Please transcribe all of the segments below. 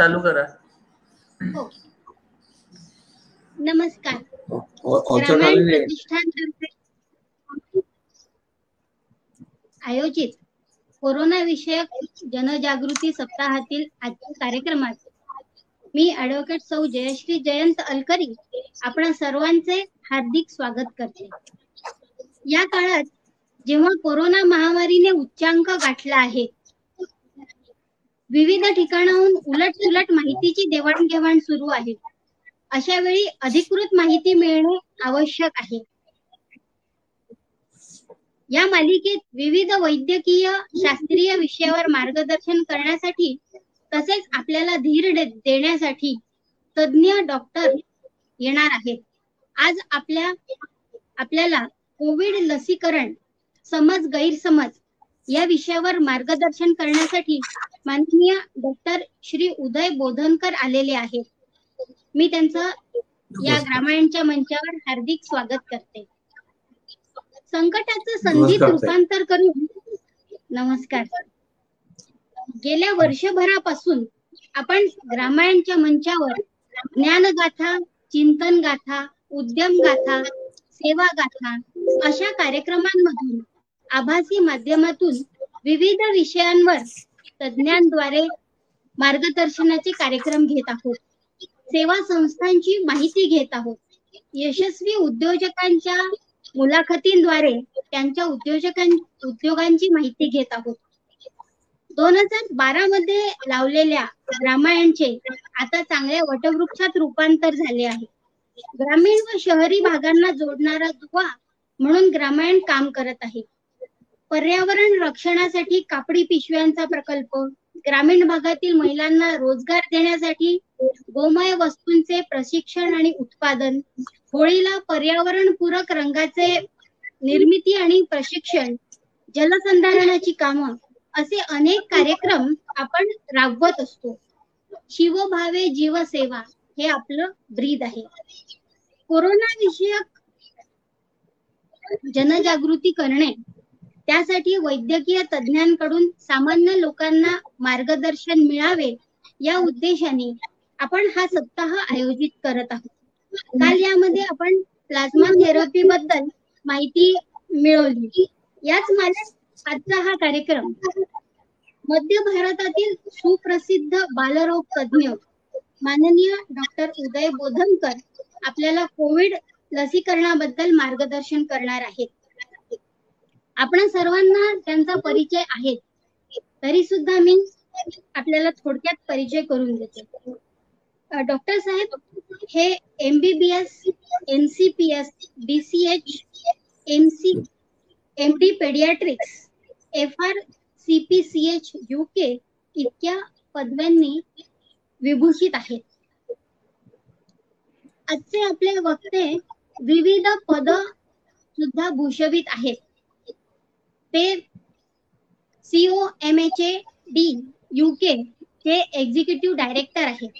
चालू करा. हो. नमस्कार. आयोजित कोरोना विषयक जनजागृती सप्ताहातील आजच्या कार्यक्रमात मी ऍडव्होकेट सौ जयश्री जयंत अलकरी आपण सर्वांचे हार्दिक स्वागत करते. या काळात जेव्हा कोरोना महामारीने उच्चांक गाठला आहे विविध ठिकाणाहून उलट सुलट माहितीची देवाणघेवाण सुरू आहे. अशा वेळी अधिकृत माहिती मिळणे आवश्यक आहे. या मालिकेत विविध वैद्यकीय शास्त्रीय विषयावर मार्गदर्शन करण्यासाठी तसेच आपल्याला धीर देण्यासाठी तज्ञ डॉक्टर येणार आहेत. आज आपल्या आपल्याला कोविड लसीकरण समज गैरसमज या विषयावर मार्गदर्शन करण्यासाठी माननीय डॉक्टर श्री उदय बोधनकर आलेले आहेत. मी त्यांचं या ग्रामायणच्या मंचावर हार्दिक स्वागत करते. संकटाचं संधीत. रूपांतर करून नमस्कार. गेल्या वर्षभरापासून आपण ग्रामायणच्या मंचावर ज्ञानगाथा चिंतन गाथा उद्यम गाथा सेवा गाथा अशा कार्यक्रमांमधून आभासी माध्यमातून विविध विषयांवर तज्ज्ञांद्वारे मार्गदर्शनाचे कार्यक्रम घेत आहोत. सेवा संस्थांची माहिती घेत आहोत. यशस्वी उद्योजकांच्या मुलाखतींद्वारे त्यांच्या उद्योजकां उद्योगांची माहिती घेत आहोत. दोन हजार बारा मध्ये लावलेल्या रामायणचे आता चांगल्या वटवृक्षात रूपांतर झाले आहे. ग्रामीण व शहरी भागांना जोडणारा दुवा म्हणून ग्रामायण काम करत आहे. पर्यावरण रक्षणासाठी कापडी पिशव्यांचा प्रकल्प. ग्रामीण भागातील महिलांना रोजगार देण्यासाठी गोमय वस्तूंचे प्रशिक्षण आणि उत्पादन. होळीला पर्यावरण पूरक रंगाचे निर्मिती आणि प्रशिक्षण जलसंधारणाची कामं असे अनेक कार्यक्रम आपण राबवत असतो. शिवभावे जीवसेवा हे आपलं ब्रीद आहे. कोरोना विषयक जनजागृती करणे त्यासाठी वैद्यकीय तज्ज्ञांकडून सामान्य लोकांना मार्गदर्शन मिळावे या उद्देशाने आपण हा सप्ताह आयोजित करत आहोत. काल यामध्ये आपण प्लाझ्मा थेरपी बद्दल माहिती मिळवली. याच माझ्या आजचा हा कार्यक्रम मध्य भारतातील सुप्रसिद्ध बालरोग तज्ज्ञ माननीय डॉक्टर उदय बोधनकर आपल्याला कोविड लसीकरणाबद्दल मार्गदर्शन करणार आहेत. आपण सर्वांना त्यांचा परिचय आहे. तरी सुद्धा मी आपल्याला थोडक्यात परिचय करून देते. डॉक्टर साहेब हे MBBS MCPS BCH MC MD paediatrics F R C P C H UK इतक्या पदव्यांनी विभूषित आहेत. आजचे आपले वक्ते विविध पद सुद्धा भूषवित आहेत. ते C O M H A D UK चे एक्झिक्युटिव्ह डायरेक्टर आहेत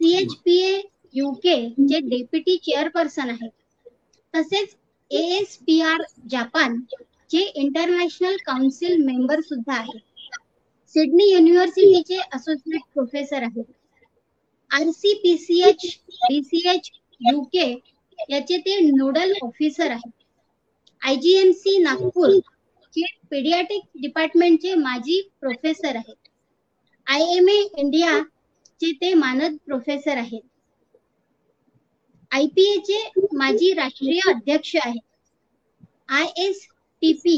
सीएचपीए युके चे डेप्युटी चेअरपर्सन आहेत तसेच एएसपीआर जपान चे इंटरनॅशनल काउन्सिल मेंबर सुद्धा आहेत सिडनी युनिव्हर्सिटीचे असोसिएट प्रोफेसर आहेत आरसीपीसीएच डीसीएच युके याचे ते नोडल ऑफिसर आहेत आयजीएमसी नागपूर चे पेडियाटिक डिपार्टमेंटचे माजी प्रोफेसर आहेत. आय एम ए इंडिया चे ते मानद प्रोफेसर आहेत. आयपीए चे माजी राष्ट्रीय अध्यक्ष आहेत. आय एस टी पी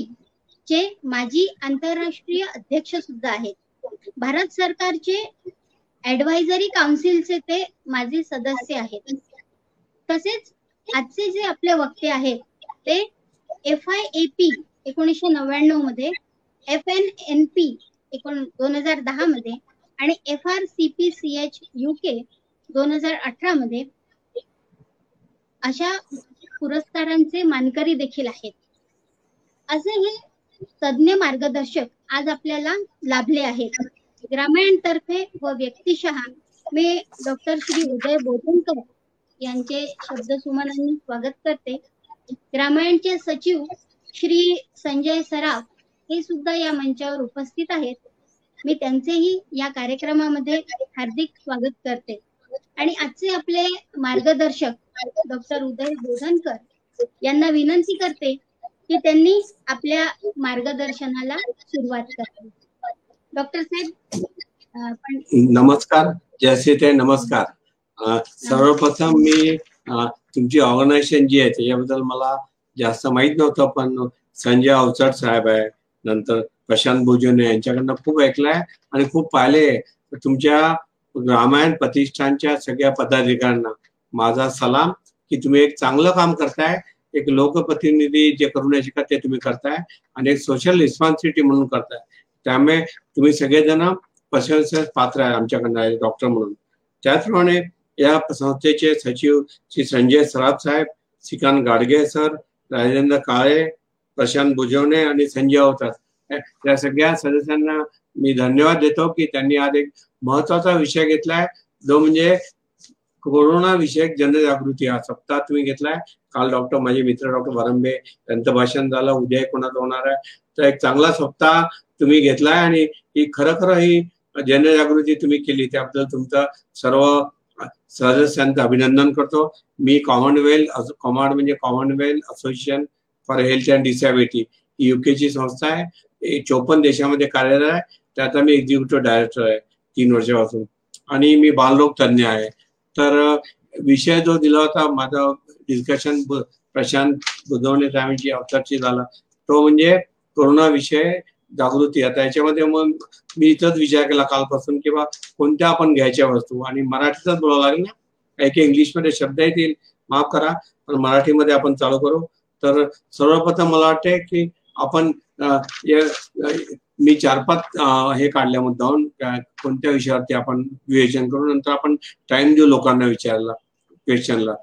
चे माजी आंतरराष्ट्रीय अध्यक्ष सुद्धा आहेत. भारत सरकारचे ऍडवायझरी काउन्सिलचे ते माझे सदस्य आहेत. तसेच आजचे जे आपले वक्ते आहेत ते एफ आय ए पी एकोणीसशे नव्याण्णवमध्ये एफ एन एन पी एकोण दोन हजार दहा मध्ये आणि F R C P C H UK दोन हजार अठरा मध्ये अशा पुरस्कारांचे मानकरी देखील आहेत. असे हे तज्ञ मार्गदर्शक आज आपल्याला लाभले आहेत. ग्रामीण तर्फे व व्यक्तिशः मी डॉक्टर श्री उदय बोधनकर यांचे शब्द सुमनांनी स्वागत करते. ग्रामायणचे सचिव श्री संजय सराफ हे सुद्धा या मंचावर उपस्थित आहेत. मी त्यांचेही या कार्यक्रमामध्ये हार्दिक स्वागत करते. आणि आजचे आपले मार्गदर्शक डॉक्टर उदय बोधनकर यांना विनंती करते की त्यांनी आपल्या मार्गदर्शनाला सुरुवात करावी. डॉक्टर साहेब नमस्कार. जयश्री ते नमस्कार. सर्वप्रथम मी तुमची ऑर्गनायझेशन जी आहे त्याच्याबद्दल मला जास्त माहीत नव्हतं पण संजय अवचट साहेब आहे. नंतर प्रशांत भोजने यांच्याकडनं खूप ऐकलंय आणि खूप पाहिले. तुमच्या रामायण प्रतिष्ठानच्या सगळ्या पदाधिकाऱ्यांना माझा सलाम की तुम्ही एक चांगलं काम करताय. एक लोकप्रतिनिधी जे करू शकत ते तुम्ही करताय आणि एक सोशल रिस्पॉन्सिबिलिटी म्हणून करताय. त्यामुळे तुम्ही सगळेजण प्रशंसेस पात्र आहे आमच्याकडनं डॉक्टर म्हणून. त्याचप्रमाणे या संस्थेचे सचिव श्री संजय सराफ साहेब श्रीकांत गाडगे सर राजेंद्र काळे प्रशांत भुजवणे आणि संजय अवतार. या सगळ्या सदस्यांना मी धन्यवाद देतो की त्यांनी आज एक महत्त्वाचा विषय घेतलाय. जो म्हणजे कोरोना विषयक जनजागृती. हा सप्ताह तुम्ही घेतलाय. काल डॉक्टर माझे मित्र डॉक्टर भरंबे त्यांचं भाषण झालं. उद्या कोणाचं होणार आहे? तर एक चांगला सप्ताह तुम्ही घेतलाय आणि ही खरं खरं ही जनजागृती तुम्ही केली. त्याबद्दल तुमचं सर्व सदस्यांचं अभिनंदन करतो. मी कॉमनवेल्थ कॉमॉड म्हणजे Commonwealth association for health and disability ही युकेची संस्था आहे. चोपन्न देशामध्ये कार्यरत आहे. त्याचा मी एक्झिक्युटिव्ह डायरेक्टर आहे तीन वर्षापासून. आणि मी बालरोग तज्ञ आहे. तर विषय जो दिला होता माझा डिस्कशन प्रशांत बुधवणे साहेबांची अवतरची झाला. तो म्हणजे कोरोना विषय जागृती आहे. याच्यामध्ये मग मी इथंच विचार केला कालपासून किंवा कोणत्या आपण घ्यायच्या वस्तू? आणि मराठीतच बोलावं लागेल ना? काही काही इंग्लिशमध्ये शब्द येतील माफ करा पण मराठीमध्ये आपण चालू करू. तर सर्वप्रथम मला वाटते की आपण मी चार पाच हे काढल्या मुद्दाहून कोणत्या विषयावरती आपण विवेचन करू? नंतर आपण टाइम देऊ लोकांना विचारला क्वेश्चनला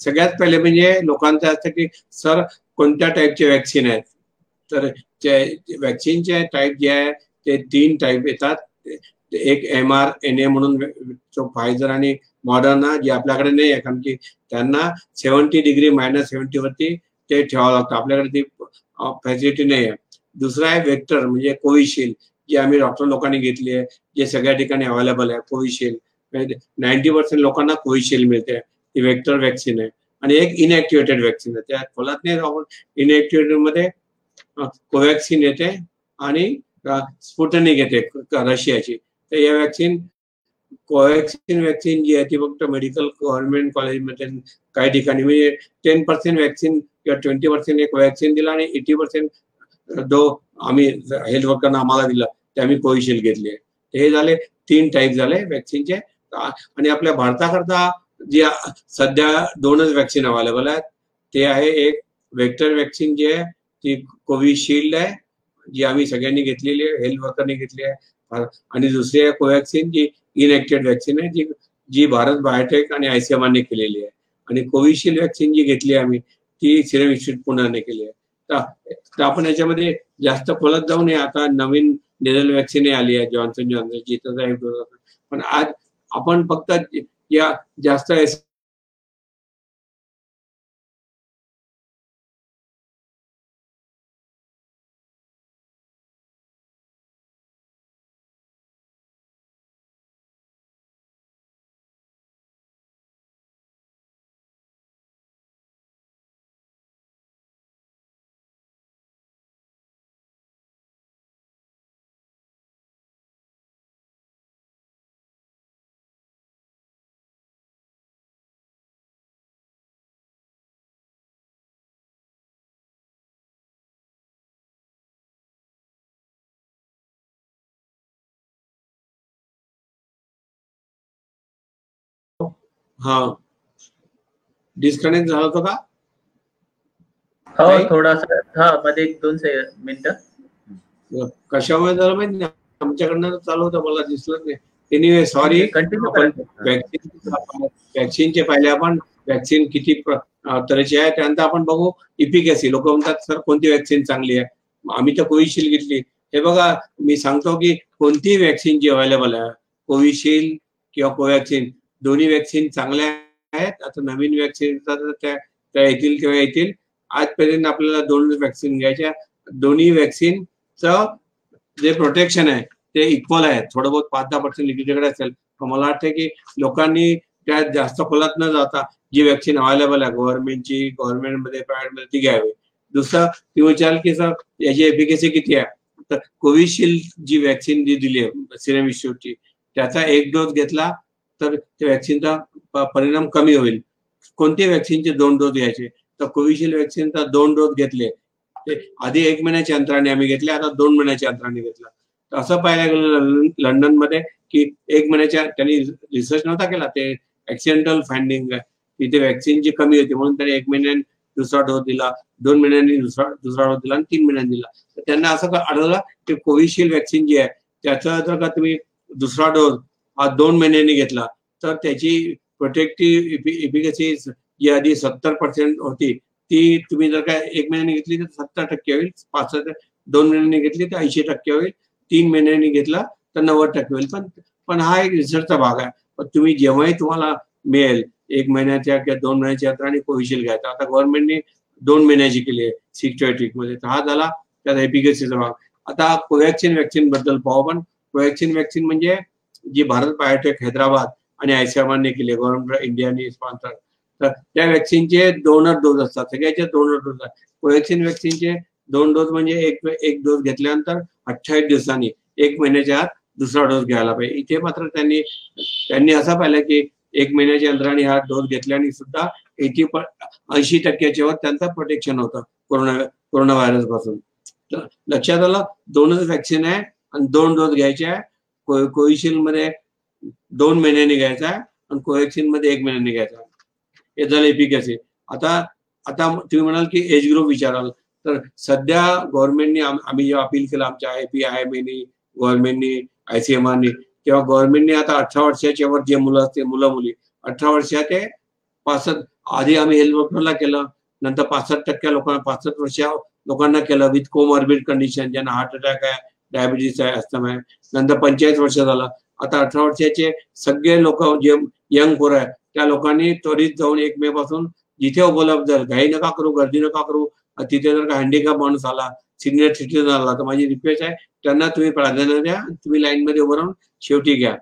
सगळ्यात पहिले म्हणजे लोकांचं असतं की सर कोणत्या टाईपचे वॅक्सिन आहेत? तर वॅक्सिनचे टाईप जे आहे ते तीन टाईप येतात. एक एम आर एन ए म्हणून फायझर आणि मॉडर्ना जे आपल्याकडे नाही आहे कारण की त्यांना सेव्हन्टी डिग्री मायनस सेव्हन्टी वरती ते ठेवावं लागतं. आपल्याकडे ती फॅसिलिटी नाही आहे. दुसरं आहे वेक्टर म्हणजे कोविशिल्ड जे आम्ही डॉक्टर लोकांनी घेतली आहे जे सगळ्या ठिकाणी अवेलेबल आहे कोविशिल्ड. म्हणजे नाईन्टी पर्सेंट लोकांना कोविशिल्ड मिळते. ती वेक्टर वॅक्सिन आहे. आणि एक इनएक्टिवेटेड वॅक्सिन आहे. त्या खोलात नाही आपण इनएक्टिवेटेडमध्ये कोवॅक्सिन येते आणि स्पुटनिक येते रशियाची. तर या वॅक्सिन कोवॅक्सिन वॅक्सिन जी आहे ती फक्त मेडिकल गव्हर्नमेंट कॉलेजमध्ये काही ठिकाणी म्हणजे टेन पर्सेंट वॅक्सिन किंवा ट्वेंटी पर्सेंट एक वॅक्सिन दिला आणि एटी पर्सेंट जो आम्ही हेल्थ वर्करना आम्हाला दिला ते आम्ही कोविशिल्ड घेतली आहे. हे झाले तीन टाईप झाले वॅक्सिनचे आणि आपल्या भारताकरता जी सध्या दोनच वॅक्सिन अवेलेबल आहेत ते आहे एक वेक्टर वॅक्सिन जे आहे ती कोविशिल्ड आहे जी आम्ही सगळ्यांनी घेतलेली आहे हेल्थ वर्करने घेतली आहे. आणि दुसरी आहे कोवॅक्सिन जी इनॅक्टेड वॅक्सिन आहे जी जी भारत बायोटेक आणि आयसीएमआरने केलेली आहे. आणि कोविशिल्ड वॅक्सिन जी घेतली आहे आम्ही ती सिरम इन्स्टिट्यूट पुण्याने केली आहे. तर आपण याच्यामध्ये जास्त खोलत जाऊ नये. आता नवीन नेझल वॅक्सिन आली आहे जॉन्सन जिथं पण आज आपण फक्त या जास्त हा. डिस्कनेक्ट झाला होता का? हो थोडासा. हा मध्ये एक दोन मिनिट. कशामुळे झालं माहिती आमच्याकडनं चालू होतं मला दिसलं नाही. एनिवे सॉरी वॅक्सिनचे पहिले आपण. वॅक्सिन किती तऱ्हेची आहे त्यानंतर आपण बघू. इपिकॅसी लोक म्हणतात सर कोणती वॅक्सिन चांगली आहे? आम्ही तर कोविशिल्ड घेतली. हे बघा मी सांगतो की कोणतीही वॅक्सिन जी अवेलेबल आहे? कोविशिल्ड किंवा कोवॅक्सिन? दोन्ही वॅक्सिन चांगल्या आहेत. आता नवीन वॅक्सिन त्या त्या येतील किंवा येतील. आजपर्यंत आपल्याला दोन वॅक्सिन घ्यायच्या दोन्ही वॅक्सिनचं जे प्रोटेक्शन आहे ते इक्वल आहे थोडं बहुत पाच दहा पर्सेंट इकडे असेल. पण मला वाटतं की लोकांनी त्या जास्त खोलात न जाता जी वॅक्सिन अवेलेबल आहे गव्हर्नमेंटची गव्हर्नमेंटमध्ये प्रायव्हेटमध्ये ती घ्यावी. दुसरं ती विचार की सर याची एफिकेसी किती आहे? तर कोविशिल्ड जी वॅक्सिन जी दिली आहे सिरम इन्स्टिट्यूटची त्याचा एक डोस घेतला तर त्या वॅक्सिनचा परिणाम कमी होईल. कोणते वॅक्सिनचे दोन डोस घ्यायचे? तर कोविशिल्ड वॅक्सिनचा दोन डोस घेतले. ते आधी एक महिन्याच्या अंतराने आम्ही घेतले आता दोन महिन्याच्या अंतराने घेतला. तर असं पाहायला गेलं लंडनमध्ये की एक महिन्याच्या त्यांनी रिसर्च नव्हता केला. ते ऍक्सिडेंटल फाइंडिंग तिथे वॅक्सिनची कमी होती म्हणून त्यांनी एक महिन्याने दुसरा डोस दिला दोन महिन्यांनी दुसरा दुसरा डोस दिला आणि तीन महिन्यांनी दिला. तर त्यांना असं आढळलं की कोविशिल्ड वॅक्सिन जी आहे त्याचा जर का तुम्ही दुसरा डोस हा दोन महिन्यांनी घेतला. तर त्याची प्रोटेक्टिव्ह इफिकसी जी आधी सत्तर पर्सेंट होती. ती तुम्ही जर का एक महिन्याने घेतली तर सत्तर टक्के होईल. पाच दोन महिन्यांनी घेतली तर ऐंशी टक्के होईल. तीन महिन्यांनी घेतला तर नव्वद टक्के होईल. पण पण हा एक रिसर्चचा भाग आहे. पण तुम्ही जेव्हाही तुम्हाला मिळेल एक महिन्याच्या किंवा दोन महिन्याच्या अंतराने कोविशिल्ड घ्यायचा. आता गव्हर्नमेंटने दोन महिन्याची केली आहे सिक्स्टॉटिकमध्ये. तर हा झाला त्याचा एपिकेसीचा भाग. आता कोवॅक्सिन वॅक्सिनबद्दल पाहू पण कोवॅक्सिन वॅक्सिन म्हणजे जी भारत बायोटेक हैदराबाद आणि आयसीएमआरने केली गव्हर्नमेंट इंडियाने स्पॉन्सर तर त्या व्हॅक्सिनचे दोनच डोस असतात सगळ्याचे दोनच डोस असतात. कोवॅक्सिन व्हॅक्सिनचे दोन डोस म्हणजे एक एक डोस घेतल्यानंतर अठ्ठावीस दिवसांनी एक महिन्याच्या आत दुसरा डोस घ्यायला पाहिजे. इथे मात्र त्यांनी त्यांनी असं पाहिलं की एक महिन्याच्या अंतराने हा डोस घेतल्याने सुद्धा एटी ऐंशी टक्क्याच्या वर त्यांचं प्रोटेक्शन होतं कोरोना कोरोना व्हायरसपासून तर लक्षात आलं दोनच व्हॅक्सिन आहे आणि दोन डोस घ्यायचे आहे. कोविशिल्डमध्ये दोन महिने घ्यायचा आहे आणि कोवॅक्सिनमध्ये एक महिन्याने घ्यायचा हे झालं एपिकॅसी आता आता तुम्ही म्हणाल की एज ग्रुप विचाराल. तर सध्या गव्हर्नमेंटने आम्ही जेव्हा अपील केलं आमच्या आय पी आय एम गव्हर्नमेंटनी आयसीएमआरनी तेव्हा गव्हर्नमेंटने आता अठरा वर्षाच्या वर जे मुलं असते मुलं मुली अठरा वर्षा ते पासष्ट आधी आम्ही हेल्थ वर्करला केलं नंतर पासष्ट टक्के लोकांना पासष्ट वर्षा लोकांना केलं विथ कोमॉर्बिड कंडिशन ज्यांना हार्ट अटॅक आहे डायबिटीस आहे अस्थमा आहे. नंतर पंचेचाळीस वर्ष झालं. आता अठरा वर्षाचे सगळे लोक जे यंग पोरं आहे त्या लोकांनी त्वरित जाऊन एक मे पासून जिथे उपलब्ध घाई नका करू गर्दी नका करू. तिथे जर का हँडिकॅप माणूस आला सिनियर सिटीजन आला तर माझी रिक्वेस्ट आहे त्यांना तुम्ही प्राधान्य द्या तुम्ही लाईन मध्ये उभं राहून शेवटी घ्या.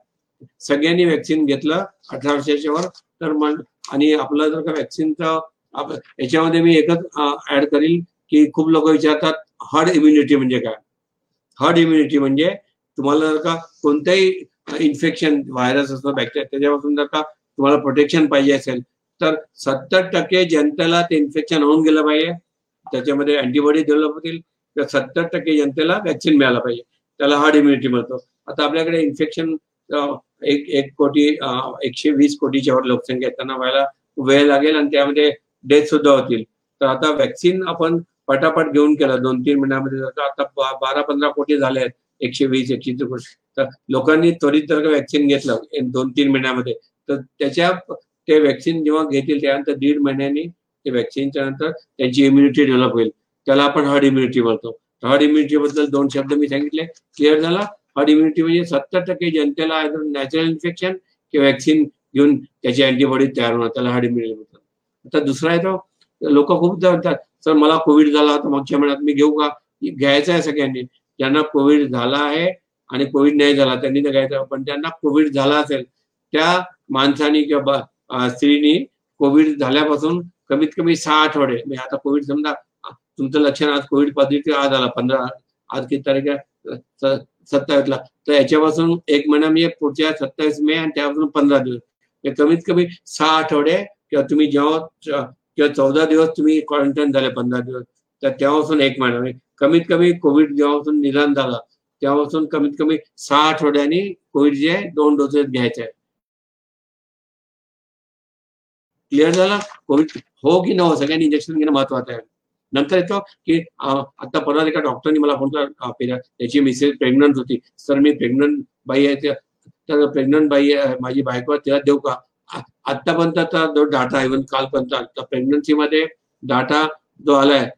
सगळ्यांनी वॅक्सिन घेतलं अठरा वर्षाच्या वर. तर मग आणि आपलं जर का वॅक्सिनचं याच्यामध्ये मी एकच ऍड करील की खूप लोक विचारतात हर्ड इम्युनिटी म्हणजे काय? हर्ड इम्युनिटी म्हणजे तुम्हाला जर का कोणत्याही इन्फेक्शन व्हायरस असतो बॅक्टेरिया त्याच्यापासून जर का तुम्हाला प्रोटेक्शन पाहिजे असेल तर सत्तर टक्के जनतेला ते इन्फेक्शन होऊन गेलं पाहिजे. त्याच्यामध्ये अँटीबॉडी डेव्हलप होतील तर सत्तर टक्के जनतेला वॅक्सिन मिळाला पाहिजे. त्याला हार्ड इम्युनिटी मिळतो आता आपल्याकडे इन्फेक्शन एक एक कोटी एकशे वीस कोटीच्या वर लोकसंख्या त्यांना व्हायला वेळ लागेल आणि त्यामध्ये डेथ सुद्धा होतील. तर आता वॅक्सिन आपण पटापट घेऊन केलं. दोन तीन महिन्यामध्ये आता बारा पंधरा कोटी झाले आहेत. एकशे वीस एकशे कोटी. तर लोकांनी त्वरित जर का वॅक्सिन घेतलं दोन तीन महिन्यामध्ये तर त्याच्या ते वॅक्सिन जेव्हा घेतील त्यानंतर दीड महिन्यांनी ते वॅक्सिनच्या नंतर त्यांची इम्युनिटी डेव्हलप होईल. त्याला आपण हर्ड इम्युनिटी म्हणतो हर्ड इम्युनिटी बद्दल दोन शब्द मी सांगितले. क्लिअर झाला? हर्ड इम्युनिटी म्हणजे सत्तर टक्के जनतेला नॅचरल इन्फेक्शन किंवा वॅक्सिन घेऊन त्याची अँटीबॉडी तयार होणार. त्याला हर्ड इम्युनिटी म्हणतात आता दुसरा आहे तो लोक खूप म्हणतात सर मला कोविड झाला तर मागच्या महिन्यात मी घेऊ का? घ्यायचं आहे सगळ्यांनी. ज्यांना कोविड झाला आहे आणि कोविड नाही झाला त्यांनी तर घ्यायचं पण ज्यांना कोविड झाला असेल त्या माणसानी किंवा स्त्रीनी कोविड झाल्यापासून कमीत कमी सहा आठवडे म्हणजे आता कोविड समजा तुमचं लक्षण आज कोविड पॉझिटिव्ह आज आला पंधरा आज किती तारीख आहे? सत्तावीसला. तर याच्यापासून एक महिना मी पुढच्या सत्तावीस मे आणि त्यापासून पंधरा दिवस. म्हणजे कमीत कमी सहा आठवडे किंवा तुम्ही जेव्हा किंवा चौदा दिवस तुम्ही क्वारंटाईन झाले पंधरा दिवस तर तेव्हापासून एक महिना म्हणजे कमीत कमी कोविड जेव्हापासून निदान झाला तेव्हापासून कमीत कमी सहा आठवड्यांनी कोविड जे आहे दोन डोसेस घ्यायचे. क्लिअर झाला? कोविड हो की न हो सगळ्यांनी इंजेक्शन घेणं महत्वाचं आहे. नंतर येतो की आता परत एका डॉक्टरनी मला फोन केला त्याची मिसेस प्रेग्नंट होती. सर मी प्रेग्नंट बाई आहे तर प्रेग्नंट बाई आहे माझी बायको तिला देऊ का? आतापर्यंतचा जो डाटा इव्हन कालपर्यंत प्रेग्नन्सीमध्ये डाटा जो आलाय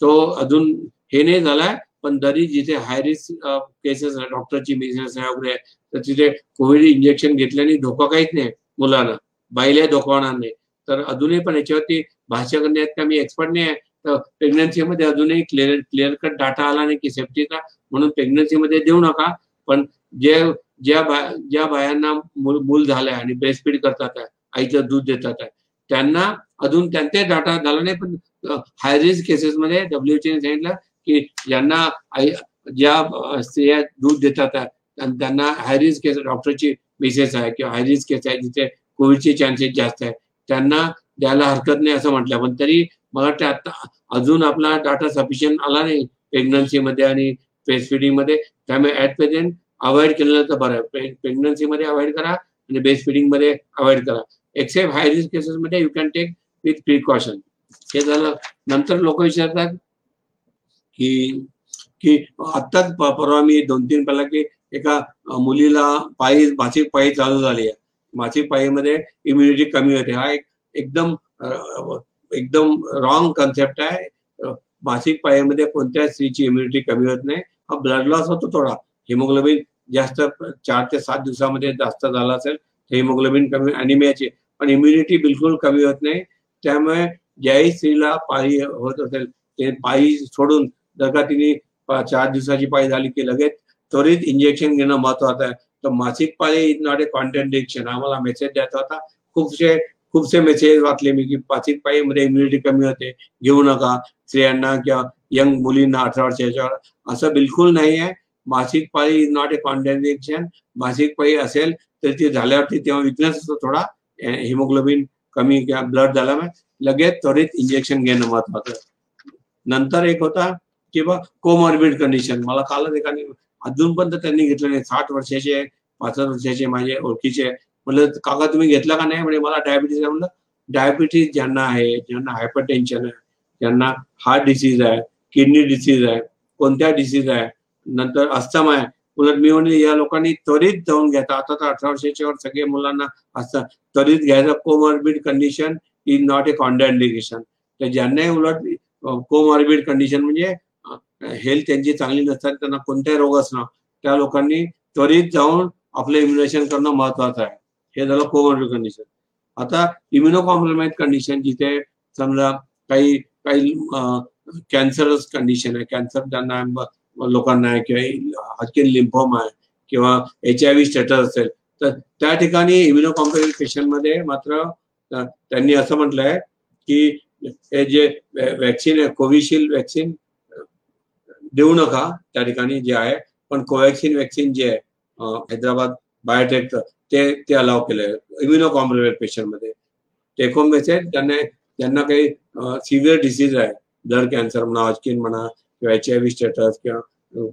तो अजून हे नाही झालाय पण तरी जिथे हाय रिस्क केसेस डॉक्टरची बिझनेस आहे वगैरे तर तिथे कोविड इंजेक्शन घेतल्याने धोका काहीच नाही मुलांना. बाईला धोका होणार नाही. तर अजूनही पण याच्यावरती भाष्य करण्यात का मी एक्सपर्ट नाही आहे. तर प्रेग्नन्सीमध्ये अजूनही क्लिअर क्लिअर कट डाटा आला नाही की सेफ्टीचा म्हणून प्रेग्नन्सीमध्ये देऊ नका. पण जे ज्या बा ज्या बायांना मूल मूल झालंय आणि ब्रेस्टफीड करतात आहे, आईचं दूध देतात आहे त्यांना अजून त्यांचे डाटा झाला नाही पण हाय रिस्क केसेसमध्ये डब्ल्यूएचओने सांगितलं की ज्यांना आई ज्या स्त्रिया दूध देतात आहे, त्यांना हाय रिस्क केस डॉक्टरची मेसेज आहे किंवा हाय रिस्क केस आहे जिथे कोविडचे चान्सेस जास्त आहे त्यांना द्यायला हरकत नाही असं म्हटलं पण तरी मला वाटतं आता अजून आपला डाटा सफिशियंट आला नाही प्रेग्नन्सीमध्ये आणि ब्रेस्टमध्ये. त्यामुळे ऍट प्रेझेंट अवॉइड केलेलं तर बरं. आहे प्रेग्नन्सीमध्ये अवॉइड करा आणि बेस्टमध्ये अवॉइड करा. एक्सेप्ट हाय रिस्क केसेसमध्ये you can take with precaution हे झालं. नंतर लोक विचारतात की की आत्ताच परवा मी दोन तीन पहिला की एका मुलीला पायी मासिक पायी चालू झाली आहे. मासिक पायीमध्ये इम्युनिटी कमी होते. हा एक एकदम एकदम रॉंग कन्सेप्ट आहे. मासिक पायामध्ये कोणत्या स्त्रीची इम्युनिटी कमी होत नाही. हा ब्लड लॉस होतो थोडा. हिमोग्लोबिन जास्त चार ते सात दिवसामध्ये जास्त झाला असेल तर हिमोग्लोबिन कमी अॅनिमियाची. पण इम्युनिटी बिलकुल कमी होत नाही. त्यामुळे ज्याही स्त्रीला पाळी होत असेल ते पाळी सोडून जर का तिने चार दिवसाची पाळी झाली की लगेच त्वरित इंजेक्शन घेणं महत्वाचं आहे. तर मासिक पाळी इज नॉट ए कॉन्ट्रडिक्शन आम्हाला मेसेज द्यायचा होता. खूपसे खूपसे मेसेज वाचले मी की मासिक पाळीमध्ये इम्युनिटी कमी होते. घेऊ नका. स्त्रियांना किंवा यंग मुलींना अठरा वर्षाच्या असं बिलकुल नाही आहे. मासिक पाळी इज नॉट ए कॉन्ट्रडिक्शन मासिक पाळी असेल तर ती झाल्यावरती तेव्हा विकनेस असतो थोडा. हिमोग्लोबिन कमी किंवा ब्लड झाल्यामुळे लगेच त्वरित इंजेक्शन घेणं महत्वाचं. नंतर एक होता किंवा कोमॉर्बिड कंडिशन मला कालच एकाने अजूनपर्यंत त्यांनी घेतलं नाही. साठ वर्षाचे पासष्ट वर्षाचे माझे ओळखीचे. म्हणलं काका तुम्ही घेतला का नाही? म्हणजे मला डायबिटीज आहे. म्हणलं डायबिटीज ज्यांना आहे ज्यांना हायपर टेन्शन आहे ज्यांना हार्ट डिसीज आहे किडनी डिसीज आहे कोणत्या डिसीज आहे नंतर अस्थमा आहे. उलट मी या लोकांनी त्वरित जाऊन घ्यायचा आता तर अठरा वर्षाच्या वर सगळे मुलांना असतं त्वरित घ्यायचं. Comorbid condition is not a contraindication तर ज्यांनाही उलट कोमॉर्बिड कंडिशन म्हणजे हेल्थ त्यांची चांगली नसतात त्यांना कोणताही रोग असणं त्या लोकांनी त्वरित जाऊन आपलं इम्युनेशन करणं महत्वाचं आहे. हे झालं कोमॉर्बिड कंडिशन आता इम्युनो कॉम्प्रोमाइज कंडिशन जिथे समजा काही काही कॅन्सरस कंडिशन आहे. कॅन्सर ज्यांना लोकांना आहे किंवा हॉटकिन लिम्फोम आहे किंवा एच आय व्ही स्टेटस असेल तर त्या ठिकाणी इम्युनो कॉम्प्रोमाइज पेशंटमध्ये मात्र त्यांनी असं म्हटलंय की हे जे वॅक्सिन आहे कोविशिल्ड वॅक्सिन देऊ नका त्या ठिकाणी जे आहे पण कोवॅक्सिन वॅक्सिन जे आहे हैदराबाद बायोटेकचं ते ते अलाव केलंय इम्युनो कॉम्प्रोमाइज पेशंटमध्ये टेक होम मेसेज त्यांना ज्यांना काही सिव्हिअर डिसीज आहे ब्लड कॅन्सर म्हणा हॉजकिन म्हणा किंवा एच आय व्ही स्टेटस किंवा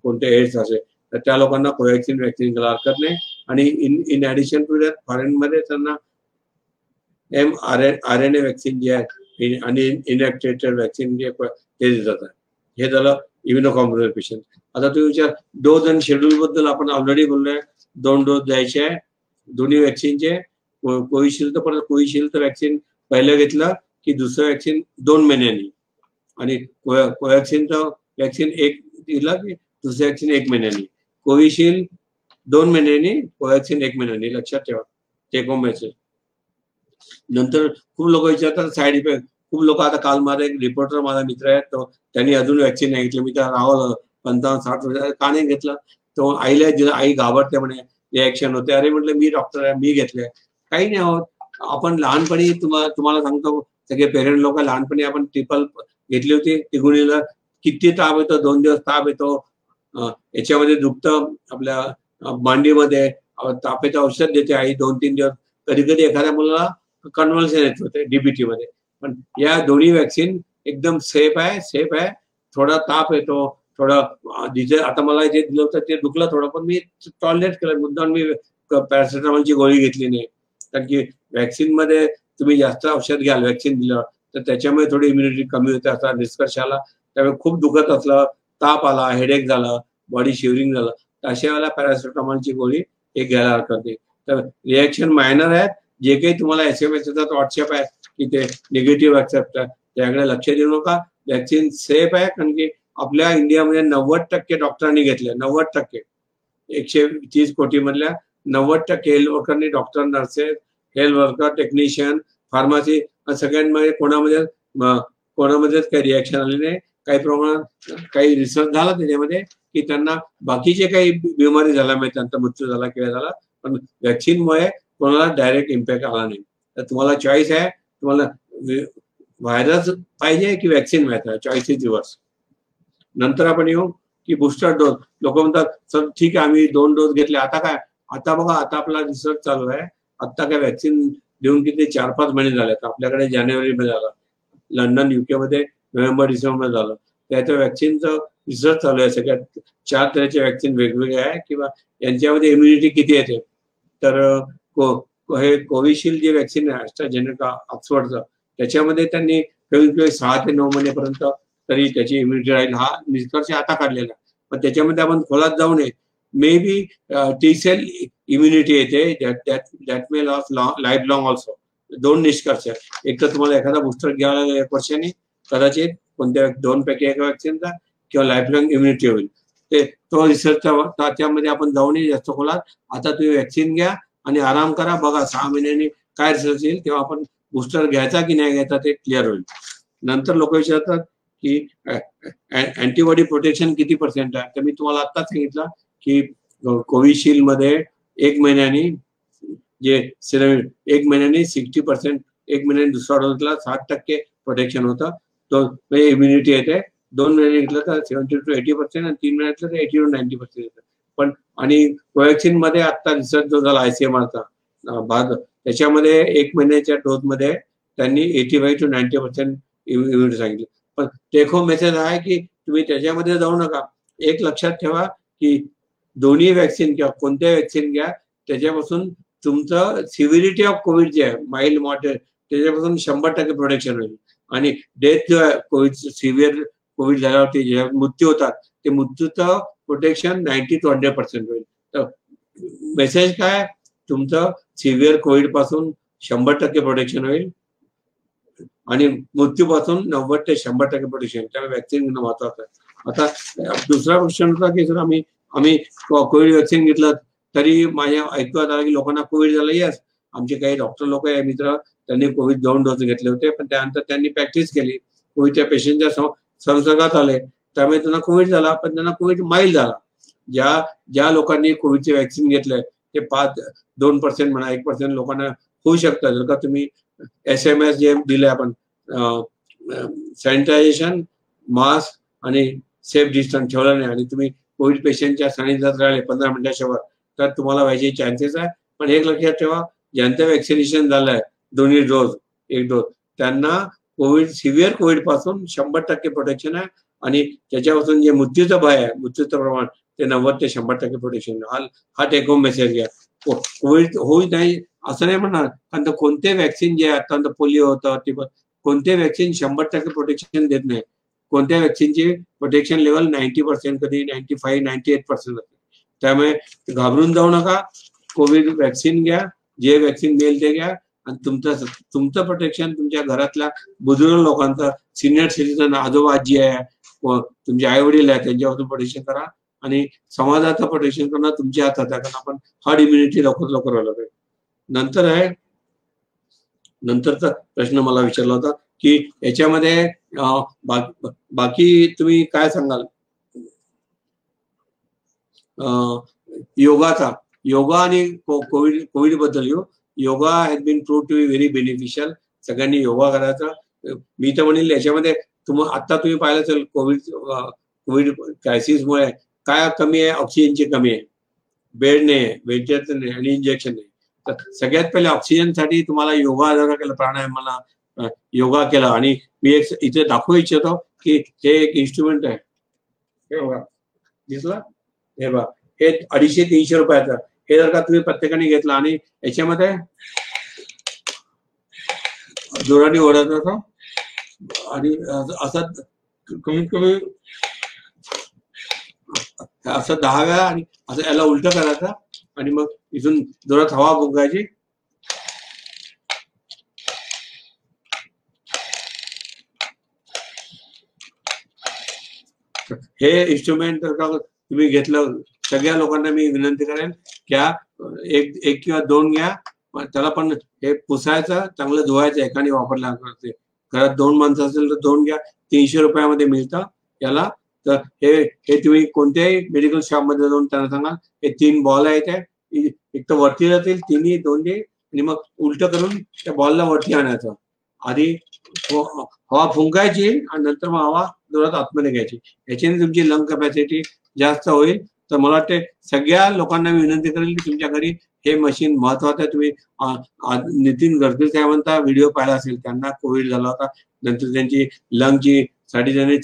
कोणते एड्स असेल तर त्या लोकांना कोवॅक्सिन वॅक्सिन घ्यायला हरकत नाही. आणि in in addition to that फॉरेनमध्ये त्यांना M R N R N A vaccine जे आहे इन- आणि इनॅक्टेटेड वॅक्सिन जे प- ते देतात. हे झालं इम्युनो कॉम्प्रोमाइज पेशंट आता तुम्ही विचार डोस आणि शेड्यूल बद्दल आपण ऑलरेडी बोललोय. दोन डोस द्यायचे आहे. दोन्ही वॅक्सिनचे कोविशिल्ड परत कोविशिल्ड वॅक्सिन पहिलं घेतलं की दुसरं वॅक्सिन दोन महिन्यांनी. आणि कोवॅक्सिनचं वॅक्सिन एक दिला की दुसरं वॅक्सिन एक महिन्यानी. कोविशिल्ड दोन महिन्यांनी कोवॅक्सिन एक महिन्यानी. लक्षात ठेवा. टेक होम मेसेज नंतर खूप लोक विचारतात साईड इफेक्ट खूप लोक आता काल माझा एक रिपोर्टर माझा मित्र आहे तो त्यांनी अजून वॅक्सिन नाही घेतलं. मी त्या राहुल पंचावन्न साठ वर्ष का नाही घेतलं? तो आईला दिलं आई घाबरते म्हणे रिॲक्शन होते. अरे म्हटलं मी डॉक्टर आहे मी घेतले काही नाही आहोत आपण लहानपणी तुम्हाला तुम्हाला सांगतो सगळे पेरेंट लोक लहानपणी आपण ट्रिपल घेतली होती तिगुणीला किती ताप येतो दोन दिवस ताप येतो. याच्यामध्ये दुखतं आपल्या मांडीमध्ये. तापेचं औषध देते आई दोन तीन दिवस. कधी कधी एखाद्या मुलाला कन्व्हल्शन येत होते डीबीटी मध्ये. पण या दोन्ही वॅक्सिन एकदम सेफ आहे सेफ आहे. थोडा ताप येतो थोडं जिथे आता मला जे दिलं होतं ते दुखलं थोडं पण मी टॉयलेट केलं. मुद्दाम मी पॅरासिटामॉलची गोळी घेतली नाही. कारण की वॅक्सिनमध्ये तुम्ही जास्त औषध घ्याल वॅक्सिन दिलं तर त्याच्यामुळे थोडी इम्युनिटी कमी होते असा निष्कर्ष आला. त्यावेळी खूप दुखत असलं ताप आला हेडेक झालं बॉडी शिवरिंग झालं तर अशा वेळेला पॅरासिटामॉलची गोळी हे घ्यायला हरकत नाही. तर रिॲक्शन मायनर आहेत जे काही तुम्हाला एस एम एस येतात व्हॉट्सअप आहे की ते निगेटिव्ह ऍक्सेप्ट आहे त्याकडे लक्ष देऊ नका. वॅक्सिन सेफ आहे कारण की आपल्या इंडियामध्ये नव्वद टक्के डॉक्टरांनी घेतले नव्वद टक्के. एकशे तीस कोटी मधल्या नव्वद टक्के health वर्करनी doctor nurses health worker technician pharmacy सगळ्यांमध्ये कोणामध्ये कोणामध्येच काही रिॲक्शन आले नाही. काही प्रमाणात काही रिसर्च झाला त्याच्यामध्ये की त्यांना बाकीचे काही बिमारी झाला म्हणजे त्यांचा मृत्यू झाला किंवा झाला पण व्हॅक्सिनमुळे कोणाला डायरेक्ट इम्पॅक्ट आला नाही. तर तुम्हाला चॉईस आहे तुम्हाला व्हायरस पाहिजे की व्हॅक्सिन माहिती चॉईस इज युअर्स नंतर आपण येऊ की बुस्टर डोस लोक म्हणतात सर ठीक आहे आम्ही दोन डोस घेतले आता काय? आता बघा आता आपला रिसर्च चालू आहे. आता काय व्हॅक्सिन देऊन किती चार पाच महिने झाले तर आपल्याकडे जानेवारीमध्ये झाला लंडन युके मध्ये नोव्हेंबर डिसेंबर झालं त्याच्या व्हॅक्सिनचं रिसर्च चालू आहे. सगळ्यात चार तऱ्हेचे वॅक्सिन वेगवेगळे आहे किंवा यांच्यामध्ये इम्युनिटी किती येते तर को हे कोविशिल्ड जे वॅक्सिन आहे ॲस्ट्राजेनेका ऑक्सफर्डचं त्याच्यामध्ये त्यांनी कमीत कमी सहा ते नऊ महिनेपर्यंत तरी त्याची इम्युनिटी राहील. हा निष्कर्ष आता काढलेला पण त्याच्यामध्ये आपण खोलात जाऊ नये. May be T cell immunity येते. That may loss life long also दोन निष्कर्ष. एक तर तुम्हाला एखादा बुस्टर घ्यावा लागेल एक वर्षाने कदाचित कोणत्या दोन पैकी एका व्यक्तींचा किंवा लाईफ लॉंग इम्युनिटी होईल. ते तो रिसर्च त्यामध्ये आपण जाऊ नये जास्त खोलात. आता तुम्ही व्हॅक्सिन घ्या आणि आराम करा बघा सहा महिन्यांनी काय रिसर्च येईल तेव्हा आपण बुस्टर घ्यायचा की नाही घ्यायचा ते क्लिअर होईल. नंतर लोक विचारतात की अँटीबॉडी प्रोटेक्शन किती पर्सेंट आहे? तर मी तुम्हाला आत्ताच सांगितलं की कोविशिल्डमध्ये एक महिन्यानी जे सिरम एक महिन्यानी सिक्स्टी पर्सेंट एक महिन्याने दुसरा डोसला साठ टक्के प्रोटेक्शन होतं. म्हणजे इम्युनिटी येते दोन महिने घेतलं तर सेव्हन्टी टू एटी पर्सेंट आणि तीन महिन्यातलं तर एटी टू नाईन्टी पर्सेंट येतं. पण आणि कोवॅक्सिनमध्ये आता रिसर्च जो झाला आयसीएमआरचा भाग त्याच्यामध्ये एक महिन्याच्या डोस मध्ये त्यांनी eighty five to ninety percent immunity सांगितली. पण टेको मेसेज आहे की तुम्ही त्याच्यामध्ये जाऊ नका. एक लक्षात ठेवा की दोन्ही व्हॅक्सिन किंवा कोणत्या व्हॅक्सिन घ्या त्याच्यापासून तुमचं सिव्हिरिटी ऑफ कोविड जे आहे माइल्ड मॉडरेट त्याच्यापासून शंभर टक्के प्रोटेक्शन होईल. आणि डेथ कोविड सिव्हिअर कोविड झाल्यावरती जे मृत्यू होतात ते मृत्यूचं protection ninety to hundred percent होईल. तर मेसेज काय? तुमचं सिव्हिअर कोविडपासून शंभर टक्के प्रोटेक्शन होईल. आणि मृत्यूपासून नव्वद ते शंभर टक्के प्रोटेक्शन त्यामुळे व्हॅक्सिन घेणं महत्वाचं आहे. आता दुसरा क्वेश्चन होता की सर आम्ही आम्ही कोविड व्हॅक्सिन घेतलं तरी माझ्या ऐकू आलं की लोकांना कोविड झालं येस आमचे काही डॉक्टर लोक आहे मित्र त्यांनी कोविड दोन डोस घेतले होते पण त्यानंतर त्यांनी प्रॅक्टिस केली. कोविडच्या पेशंटच्या संसर्गात आले. त्यामुळे त्यांना कोविड झाला पण त्यांना कोविड माईल झाला. ज्या ज्या लोकांनी कोविडचे व्हॅक्सिन घेतलंय ते पाच दोन पर्सेंट म्हणा एक पर्सेंट लोकांना होऊ शकतं. जर का तुम्ही एस एम एस जे दिले आपण सॅनिटायझेशन मास्क आणि सेफ डिस्टन्स ठेवलं नाही आणि तुम्ही कोविड पेशंटच्या सानिध्यात राहिले पंधरा मिनिटाच्या वर तर तुम्हाला व्हायचे चान्सेस आहे. पण एक लक्षात ठेवा ज्यांचं व्हॅक्सिनेशन झालंय दोन्ही डोस, एक डोस. त्यांना कोविड, सिव्हिअर कोविड पासून शंभर टक्के प्रोटेक्शन आहे आणि त्याच्यापासून जे मृत्यूचं भय आहे, मृत्यूचं प्रमाण, ते नव्वद ते शंभर टक्के प्रोटेक्शन हा हा टेक होम मेसेज घ्या. कोविड होऊ नाही, असं नाही म्हणणार. कारण कोणते व्हॅक्सिन जे आता पोलिओ होतं, ते कोणते व्हॅक्सिन शंभर टक्के प्रोटेक्शन देत नाही. कोणत्या व्हॅक्सिनची प्रोटेक्शन लेवल नाईन्टी पर्सेंट कधी ninety five ninety eight percent असते त्यामुळे घाबरून जाऊ नका. कोविड व्हॅक्सिन घ्या. जे व्हॅक्सिन मिळेल ते घ्या. आणि तुमचं तुमचं प्रोटेक्शन तुमच्या घरातल्या बुजुर्ग लोकांचं सिनियर सिटीजन आजोबा आजी आहे तुमचे आई वडील आहे त्यांच्यापासून प्रोटेक्शन करा. आणि समाजाचं प्रोटेक्शन करणं तुमच्या हातात आहे कारण आपण हर्ड इम्युनिटी लवकर लवकर व्हायला पाहिजे. नंतर आहे नंतरचा प्रश्न मला विचारला होता की याच्यामध्ये बाकी तुम्ही काय सांगाल? योगाचा योगा आणि कोविड कोविडबद्दल येऊ. Yoga has been prove to be very beneficial सगळ्यांनी योगा करायचा. मी तर म्हणेल याच्यामध्ये तुम आता तुम्ही पाहिलं असेल कोविड कोविड क्रायसिसमुळे काय कमी आहे? ऑक्सिजनची कमी आहे. बेड नाही आहे व्हेंटिलेटर नाही आणि इंजेक्शन नाही. तर सगळ्यात पहिले ऑक्सिजनसाठी तुम्हाला योगा जर केलं प्राणायामाला योगा केला. आणि मी एक इथे दाखवू इच्छितो की हे एक इन्स्ट्रुमेंट आहे. हे बघा. दिसला? हे बघा. हे अडीचशे तीनशे रुपयाचं. हे जर का तुम्ही प्रत्येकाने घेतलं आणि याच्यामध्ये जोराने ओढायचं आणि असं कमीत कमी असं दहा वेळा आणि असं याला उलट करायचं आणि मग इथून जोरात हवा फुंकायची. हे इन्स्ट्रुमेंट जर का तुम्ही घेतलं सगळ्या लोकांना मी विनंती करेन घ्या एक एक किंवा दोन घ्या त्याला पण हे पुसायचं चांगलं धुवायचं एकाने वापरल्यानंतर करते घरात दोन माणसं असेल तर दोन घ्या तीनशे रुपयामध्ये मिळतं याला. तर हे हे तुम्ही कोणत्याही मेडिकल शॉपमध्ये जाऊन त्यांना सांगा. हे तीन बॉल आहेत एक तर वरती जातील तिन्ही दोन्ही आणि मग उलट करून त्या बॉलला वरती आणायचं. आधी हवा फुंकायची आणि नंतर मग हवा जोरात आतमध्ये घ्यायची. याच्याने तुमची लंग कॅपॅसिटी जास्त होईल. तर मला वाटते सगळ्या लोकांना मी विनंती करेल की तुमच्या घरी हे मशीन महत्वाचं आहे. तुम्ही नितीन गडकरी साहेबांचा व्हिडिओ पाहिला असेल त्यांना कोविड झाला होता. नंतर त्यांची लंगची साठी त्यांनी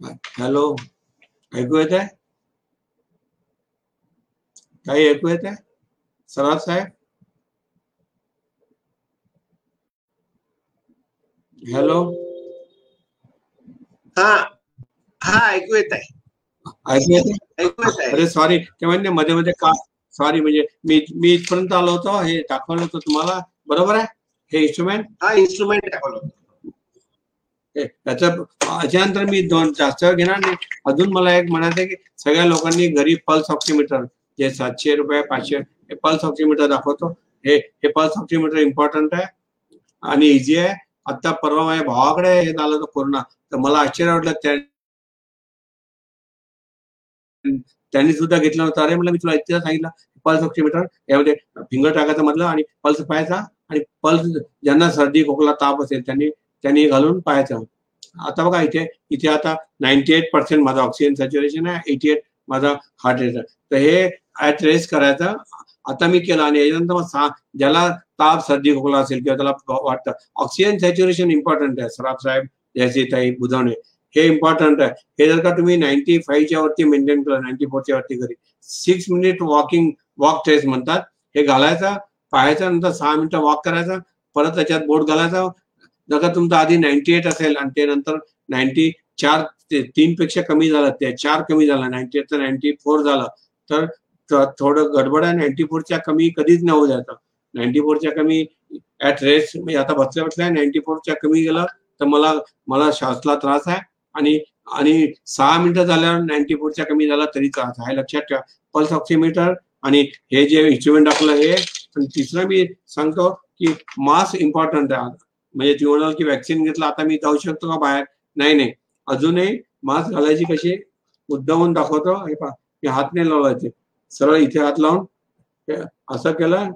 हॅलो ऐकू येत आहे काही ऐकू येत आहे सराफ साहेब? हॅलो? हा हा ऐकू येत आहे अरे सॉरी ते म्हणजे मध्ये मध्ये का सॉरी म्हणजे मी मी इथपर्यंत आलो होतो हे दाखवलं होतं तुम्हाला. बरोबर आहे? हे इन्स्ट्रुमेंट हा इन्स्ट्रुमेंट दाखवलं त्याचं याच्यानंतर मी दोन जास्त वेळ घेणार नाही. अजून मला एक म्हणायचं आहे की सगळ्या लोकांनी घरी पल्स ऑक्सिमीटर जे सातशे रुपये पाचशे हे पल्स ऑक्सिमीटर दाखवतो. हे हे पल्स ऑक्सिमीटर इम्पॉर्टंट आहे आणि इझी आहे. आता परवा माझ्या भावाकडे हे झालं होतं कोरोना. तर मला आश्चर्य वाटलं त्या त्यांनी सुद्धा घेतलं होतं अरे म्हटलं मी तुला इतकं सांगितलं पल्स ऑक्सिमीटर यामध्ये फिंगर टाकायचं म्हटलं आणि पल्स पाहायचा आणि पल्स ज्यांना सर्दी खोकला ताप असेल त्यांनी त्यांनी घालून पाहायचं. आता बघा इथे इथे आता नाईन्टी एट पर्सेंट माझा ऑक्सिजन सॅच्युरेशन आहे एटी एट माझा हार्ट रेट आहे. तर हे ऍट रेस करायचं आता मी केलं आणि याच्यानंतर मग सा ज्याला ताप सर्दी खोकला असेल किंवा त्याला वाटतं ऑक्सिजन सॅच्युरेशन इम्पॉर्टंट आहे. सराफ साहेब जयसी ताई बुधवणे हे. इम्पॉर्टंट आहे. हे जर का तुम्ही नाईन्टी फाईव्हच्या वरती मेंटेन केलं नाईन्टी फोरच्या वरती घरी six minute walking walk test म्हणतात. हे घालायचं पाहायचं नंतर सहा मिनिटं वॉक करायचं परत त्याच्यात बोट घालायचा जर का आधी नाईन्टी एट असेल आणि ते नंतर नाईन्टी चार ते तीन पेक्षा कमी झालं ते चार कमी झालं नाईन्टी एट तर नाईन्टी फोर झालं. तर थोडं गडबड आहे नाईन्टी फोरच्या कमी कधीच नाही होऊ द्यायचं. नाईन्टी फोरच्या कमी ऍट रेस्ट म्हणजे आता बसल्या बसल्या नाईन्टी फोरच्या कमी गेलं तर मला मला श्वासला त्रास आहे आणि आणि सहा मिनिटं झाल्यावर नाईन्टी फोरच्या कमी झाला तरी त्रास आहे. लक्षात ठेवा. पल्स ऑक्सिमीटर आणि हे जे इन्स्ट्रुमेंट आपलं हे आणि तिसरं मी सांगतो की मास इम्पॉर्टंट आहे. म्हणजे ती म्हणाल की वॅक्सिन घेतलं आता मी जाऊ शकतो का बाहेर? नाही नाही. अजूनही मास्क घालायची कशी? मुद्दामून दाखवतो. हे पा मी हात नाही लावायचे. सरळ इथे हात लावून असं केलं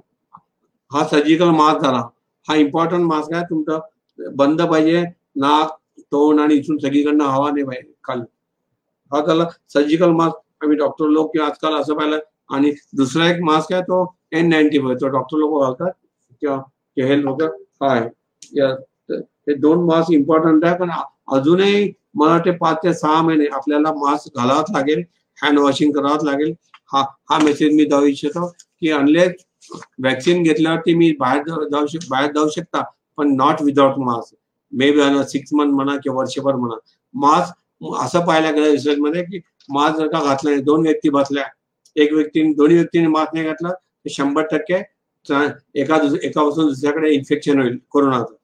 हा सर्जिकल मास्क झाला. हा इम्पॉर्टंट मास्क आहे. तुमचं बंद पाहिजे. नाक तोंड आणि इथून सगळीकडनं हवा नाही पाहिजे खाली. हा झाला सर्जिकल मास्क आम्ही डॉक्टर लोक किंवा आजकाल असं पाहिलं. आणि दुसरा एक मास्क आहे तो एन नाईन्टी फाय तो डॉक्टर लोक घालतात किंवा हे लोक हा आहे. हे दोन मास्क इम्पॉर्टंट आहे पण अजूनही मला वाटते पाच ते सहा महिने आपल्याला मास्क घालावाच लागेल हँड वॉशिंग करावाच लागेल. हा हा मेसेज मी जाऊ इच्छितो की अनलेस वॅक्सिन घेतल्यावरती मी बाहेर जाऊ- जाऊ शक बाहेर जाऊ शकता पण not without mask may be six month म्हणा किंवा वर्षभर म्हणा. मास्क असं पाहायला गेलं रिसर्च मध्ये की मास्क जर का घातला नाही दोन व्यक्ती बसल्या एक व्यक्तीने दोन्ही व्यक्तीने मास्क नाही घातला तर शंभर टक्के एका दुस- एकापासून दुसऱ्याकडे इन्फेक्शन होईल कोरोनाचं.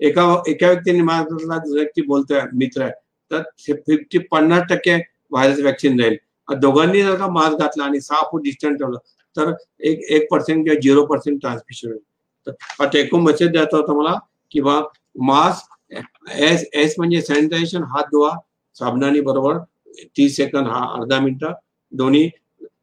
एका एका व्यक्तीने मास्क दुसऱ्या व्यक्ती बोलतोय मित्र आहे तर फिफ्टी पन्नास टक्के व्हायरस वॅक्सिन राहील. दोघांनी जर का मास्क घातला आणि सहा फूट डिस्टन्स ठेवलं तर एक एक पर्सेंट किंवा झिरो पर्सेंट ट्रान्समिशन होईल. तर हा टेकून मेसेज द्यायचा होता मला की बा मास्क एस एस म्हणजे सॅनिटायझेशन हात धुवा साबणाने बरोबर तीस सेकंद हा अर्धा मिनिटं दोन्ही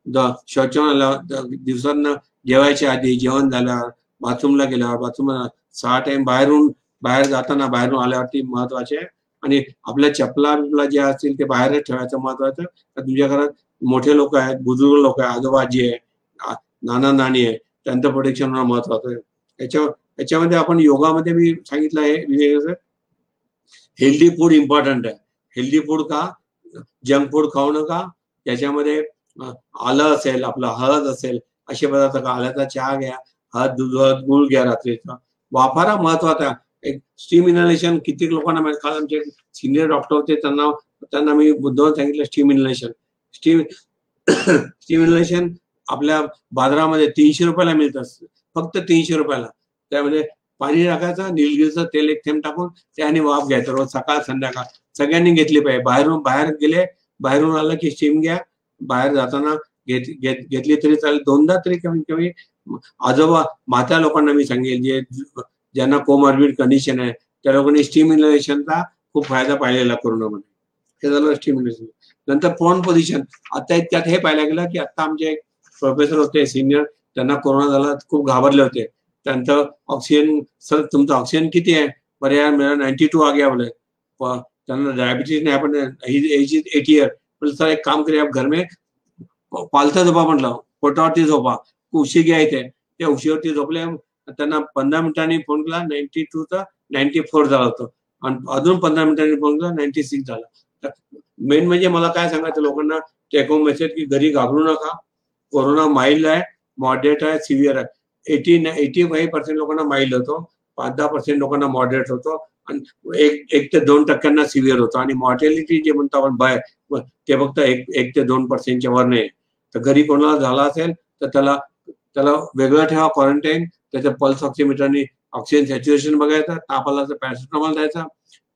द- शौचालयाला दिवसांना जेवायच्या आधी जेवण झाल्यावर बाथरूमला गेल्यावर बाथरूमला सहा टाइम बाहेरून बाहेर जाताना बाहेरून आल्यावरती महत्त्वाचे आहे. आणि आपल्या चपला बिपला जे असतील ते बाहेरच ठेवायचं महत्वाचं. तर घरात मोठे लोक आहेत बुजुर्ग लोक आहेत आजोबाजी आहे नाना नानी आहे त्यांचं प्रोटेक्शन होणं महत्वाचं आहे. याच्यावर याच्यामध्ये आपण योगामध्ये मी सांगितलं आहे हेल्दी फूड इम्पॉर्टंट आहे. हेल्दी फूड का? जंक फूड खाऊ नका. त्याच्यामध्ये आलं असेल आपलं हळद असेल असे पदार्थ का? आल्याचा चहा घ्या. हळद दूध हळद गुळ घ्या रात्रीचा. वाफारा महत्त्वाचा आहे. एक स्टीम इनलेशन किती लोकांना माहिती काल आमचे सिनियर डॉक्टर होते त्यांना त्यांना मी बुद्धवर सांगितलं steam inhalation steam steam inhalation आपल्या बाजारामध्ये तीनशे रुपयाला मिळत. असतं फक्त तीनशे रुपयाला. त्यामध्ये पाणी टाकायचं निलगिरीचं तेल एक थेंब टाकून त्याने वाफ घ्यायचं. रोज सकाळ संध्याकाळ. सगळ्यांनी घेतली पाहिजे. बाहेरून बाहेर गेले बाहेरून आलं की स्टीम घ्या. बाहेर जाताना घेत घेत- घेतली तरी चालेल. दोनदा तरी कमीत कमी आजोबा म्हात्या लोकांना मी सांगेल जे ज्यांना कोमॉर्बिड कंडिशन आहे त्या लोकांनी स्टीम इनलेशनचा खूप फायदा पाहिलेला कोरोनामध्ये. हे झालं स्टीम इनलेशन नंतर फोन पोझिशन आता त्यात हे पाहायला गेलं की आता आमचे एक प्रोफेसर होते सिनियर त्यांना कोरोना झाला खूप घाबरले होते. त्यांचं ऑक्सिजन सर तुमचं ऑक्सिजन किती आहे? पर्याय मेरा नाईन्टी टू आ गया बोले त्यांना डायबिटीज नाही आपण एज इज एटी इयर पण सर एक काम करूया घर में पालथा झोपा म्हटलं पोटावरती झोपा. उशी घ्या इथे. त्या उशीवरती झोपले त्यांना पंधरा मिनिटांनी फोन केला नाईन्टी टूचा नाईन्टी फोर झाला होतो. आणि अजून पंधरा मिनिटांनी फोन केला नाईन्टी सिक्स झाला मेन म्हणजे मला काय सांगायचं लोकांना टेक होम मेसेज की घरी घाबरू नका. कोरोना माइल्ड आहे मॉडरेट आहे सिव्हिअर आहे. एटी एटी फाईव्ह पर्सेंट लोकांना माइल्ड होतो. पाच दहा पर्सेंट लोकांना मॉडरेट होतो. आणि एक एक ते दोन टक्क्यांना सिव्हिअर होतो. आणि मॉर्टॅलिटी जे म्हणतो आपण भय ते फक्त एक एक ते दोन पर्सेंटच्या वर नाही. तर घरी कोणाला झाला असेल तर त्याला त्याला वेगळं ठेवा क्वारंटाईन त्याच्या पल्स ऑक्सिमीटरने ऑक्सिजन सॅच्युरेशन बघायचं तापाला तर पॅरासिटामॉल द्यायचा.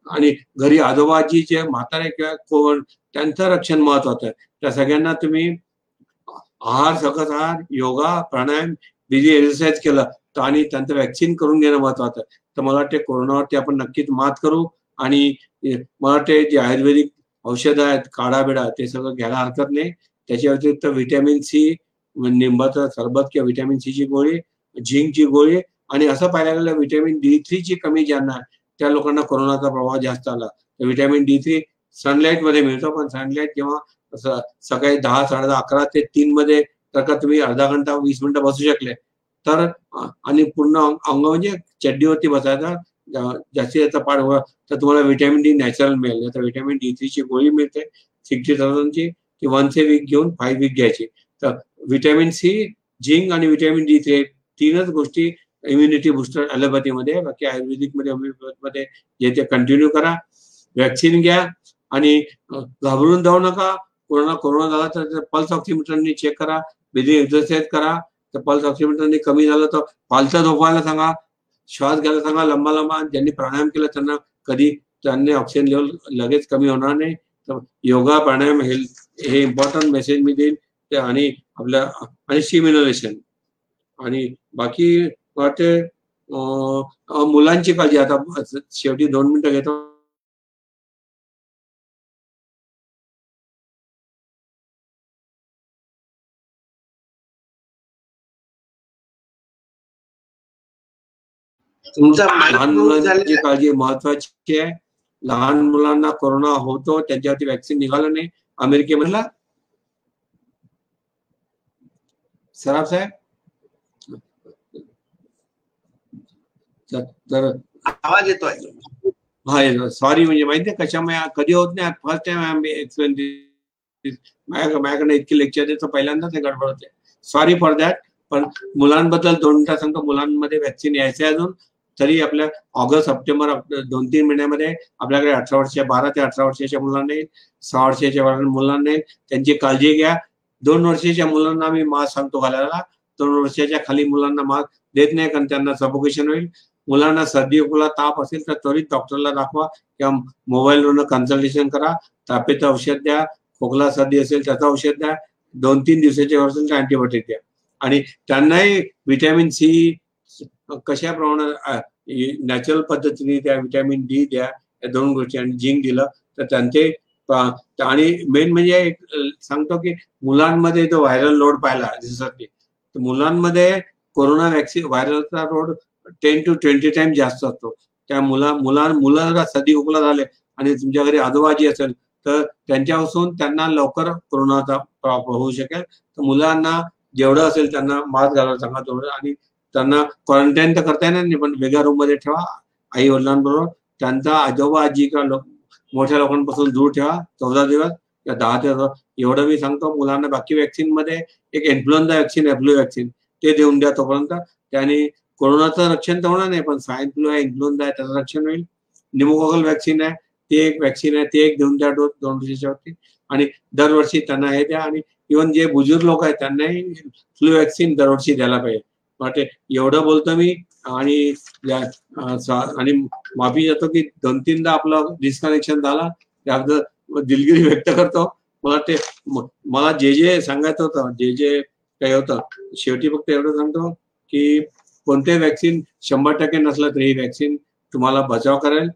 आणि घरी आजोबाजी जे म्हातारे किंवा कोण त्यांचं रक्षण महत्वाचं आहे. त्या सगळ्यांना तुम्ही आहार सकस आहार योगा प्राणायाम बिझी एक्सरसाइज केलं तर आणि त्यांचं वॅक्सिन करून घेणं महत्वाचं आहे. तर मला वाटते कोरोनावरती आपण नक्कीच मात करू आणि मला वाटते जे आयुर्वेदिक औषधं आहेत काढा बिडा ते सगळं घ्यायला हरकत नाही. त्याच्या व्यतिरिक्त व्हिटॅमिन सी निंबाचं सरबत किंवा व्हिटॅमिन सी ची गोळी झिंकची गोळी आणि असं पाहायला गेलं व्हिटॅमिन डी थ्रीची कमी ज्यांना आहे, त्या लोकांना कोरोनाचा प्रभाव जास्त आला. तर व्हिटॅमिन डी थ्री सनलाईटमध्ये मिळतो पण सनलाईट जेव्हा सकाळी दहा साडे दहा अकरा ते तीन मध्ये तर का तुम्ही अर्धा घंटा वीस मिनिटं बसू शकले? तर आणि पूर्ण अंग म्हणजे चड्डीवरती बसायचा जास्तीत जास्त पाठ वर तर तुम्हाला व्हिटॅमिन डी नॅचरल मिळेल. तर व्हिटॅमिन डी थ्री ची गोळी मिळते सिक्स्टी थाउजंडची ती वन से वीक घेऊन फाईव्ह वीक घ्यायची. तर व्हिटॅमिन सी झिंक आणि व्हिटॅमिन डी थ्री तीनच गोष्टी इम्युनिटी बुस्टर अलोपॅथीमध्ये बाकी आयुर्वेदिकमध्ये मध्ये जे ते कंटिन्यू करा वॅक्सिन घ्या आणि घाबरून जाऊ नका. कोरोना कोरोना झाला तर पल्स ऑक्सिमीटरनी चेक करा. बिझी एक्सरसाइज करा. तर पल्स ऑक्सिमीटरनी कमी झालं तर पालथा झोपायला सांगा श्वास घ्यायला सांगा लंबा लंबा. ज्यांनी प्राणायाम केला त्यांना कधी त्यांनी ऑक्सिजन लेवल लगेच कमी होणार नाही. तर योगा प्राणायाम हेल्थ हे इम्पॉर्टंट मेसेज मी देईन. आणि आपल्या आणि सिम्युलेशन आणि बाकी वाटते मुलांची काळजी. आता शेवटी दोन मिनिटं घेतो. लहान मुलांची काळजी महत्वाची आहे. लहान मुलांना कोरोना होतो त्यांच्यावरती वॅक्सिन निघालं नाही. अमेरिकेमधला? सराफ साहेब? तर- आवाज येतोय. हा सॉरी म्हणजे माहितीये कशामुळे? कधी होत नाही. फर्स्ट टाइम आम्ही एक्सप्लेन माझ्याकडे इतके लेक्चर देतो. पहिल्यांदाच हे गडबड होते. सॉरी फॉर दॅट पण मुलांबद्दल दोन सांगतो. मुलांमध्ये वॅक्सिन यायचे अजून. तरी आपल्या ऑगस्ट सप्टेंबर दोन तीन महिन्यामध्ये आपल्याकडे अठरा वर्षाच्या बारा ते अठरा वर्षाच्या मुलांना येईल. सहा वर्षाच्या वर- मुलांना येईल. त्यांची काळजी घ्या. दोन वर्षाच्या मुलांना आम्ही मास्क सांगतो घालायला. दोन वर्षाच्या खाली मुलांना मास्क देत नाही कारण त्यांना सफोकेशन होईल. मुलांना सर्दी खोला ताप असेल तर त्वरित डॉक्टरला दाखवा किंवा मोबाईलवरनं कन्सल्टेशन करा. तापेचं औषध द्या. खोकला सर्दी असेल त्याचं औषध द्या. दोन तीन दिवसाच्या असेल तर अँटीबायोटिक द्या. आणि त्यांनाही व्हिटॅमिन सी कशा प्रमाणात नॅचरल पद्धतीने द्या व्हिटॅमिन डी द्या. या दोन गोष्टी आणि झिंक दिलं तर त्यांचे आणि मेन म्हणजे एक सांगतो की मुलांमध्ये जो व्हायरल लोड पाहिला जसं की मुलांमध्ये corona vaccine व्हायरलचा load ten to twenty time जास्त असतो. त्या मुला मुला मुलाला सदी खोकला झाले आणि तुमच्या घरी आजोबाजी असेल तर त्यांच्यापासून त्यांना लवकर कोरोनाचा प्रॉब्लेम होऊ शकेल. तर मुलांना जेवढं असेल त्यांना मास्क घालायला सांगा तेवढं. आणि त्यांना क्वारंटाईन तर करता येणार नाही पण वेगळ्या रूममध्ये ठेवा आई वडिलांबरोबर त्यांचा आजोबा आजी किंवा लोक मोठ्या लोकांपासून दूर ठेवा चौदा दिवस किंवा दहा दिवस एवढं मी सांगतो मुलांना बाकी व्हॅक्सिनमध्ये एक इन्फ्लुएन्झा व्हॅक्सिन एफ्लू व्हॅक्सिन ते देऊन द्या तोपर्यंत. त्याने कोरोनाचं रक्षण तर होणार नाही पण स्वाईन फ्लू आहे इन्फ्लुएन्झा आहे त्याचं रक्षण होईल. निमोकोकल व्हॅक्सिन आहे ते एक व्हॅक्सिन आहे ते एक देऊन द्या डोस दोन वर्षाच्या वरती आणि दरवर्षी त्यांना हे द्या आणि इव्हन जे बुजुर्ग लोक आहेत त्यांनाही फ्लू व्हॅक्सिन दरवर्षी द्यायला पाहिजे. वाटते एवढं बोलतो मी आणि आणि माफी जातो की दोन तीनदा आपलं डिस्कनेक्शन झाला. त्याबद्दल दिलगिरी व्यक्त करतो. मला ते मला जे जे सांगायचं होतं जे जे काही होतं शेवटी फक्त एवढं सांगतो की कोणते व्हॅक्सिन शंभर टक्के नसलं तरी व्हॅक्सिन तुम्हाला बचाव करेल.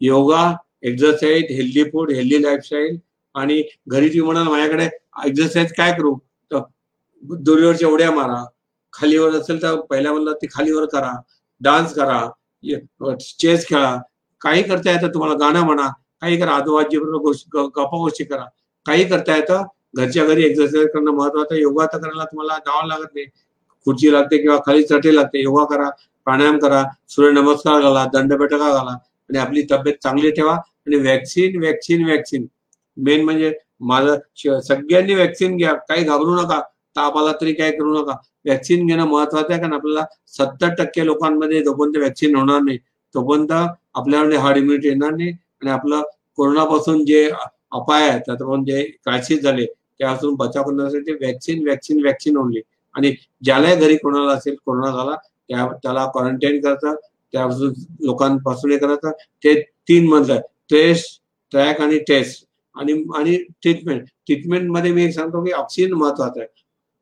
Yoga exercise healthy food healthy lifestyle आणि घरी तुम्ही म्हणाल माझ्याकडे एक्झरसाईज काय करू? तर दोरीवरच्या उड्या मारा. खालीवर असेल तर पहिल्या म्हणलं ते खालीवर करा. डान्स करा. चेस खेळा. काही करता येतं तुम्हाला गाणं म्हणा. काही करा. आजोबाजी बरोबर गोष्टी गप्पा गोष्टी करा. काही करता येतं. घरच्या घरी एक्झरसाईज करणं महत्वाचं. योगा तर करायला तुम्हाला जावं लागत नाही. खुर्ची लागते किंवा खाली चटे लागते योगा करा प्राणायाम करा सूर्यनमस्कार घाला दंडबैठका घाला आणि आपली तब्येत चांगली ठेवा आणि व्हॅक्सिन व्हॅक्सिन व्हॅक्सिन मेन म्हणजे माझं सगळ्यांनी व्हॅक्सिन घ्या काही घाबरू नका ताप आला तरी काय करू नका. व्हॅक्सिन घेणं महत्वाचं आहे कारण आपल्याला सत्तर टक्के लोकांमध्ये जोपर्यंत व्हॅक्सिन होणार नाही. तोपर्यंत आपल्यामध्ये हार्ड इम्युनिटी येणार नाही आणि आपलं कोरोनापासून जे अपाय आहेत त्यातून जे क्रायसिस झाले त्यापासून बचाव करण्यासाठी व्हॅक्सिन व्हॅक्सिन व्हॅक्सिन ओनली आणि ज्यालाही घरी कोणाला असेल कोरोना झाला त्या त्याला क्वारंटाईन करतात त्यापासून लोकांपासून हे करायचं ते तीन मधलं टेस्ट ट्रॅक आणि टेस्ट आणि आणि ट्रीटमेंट ट्रीटमेंटमध्ये मी एक सांगतो की ऑक्सिजन महत्वाचं आहे.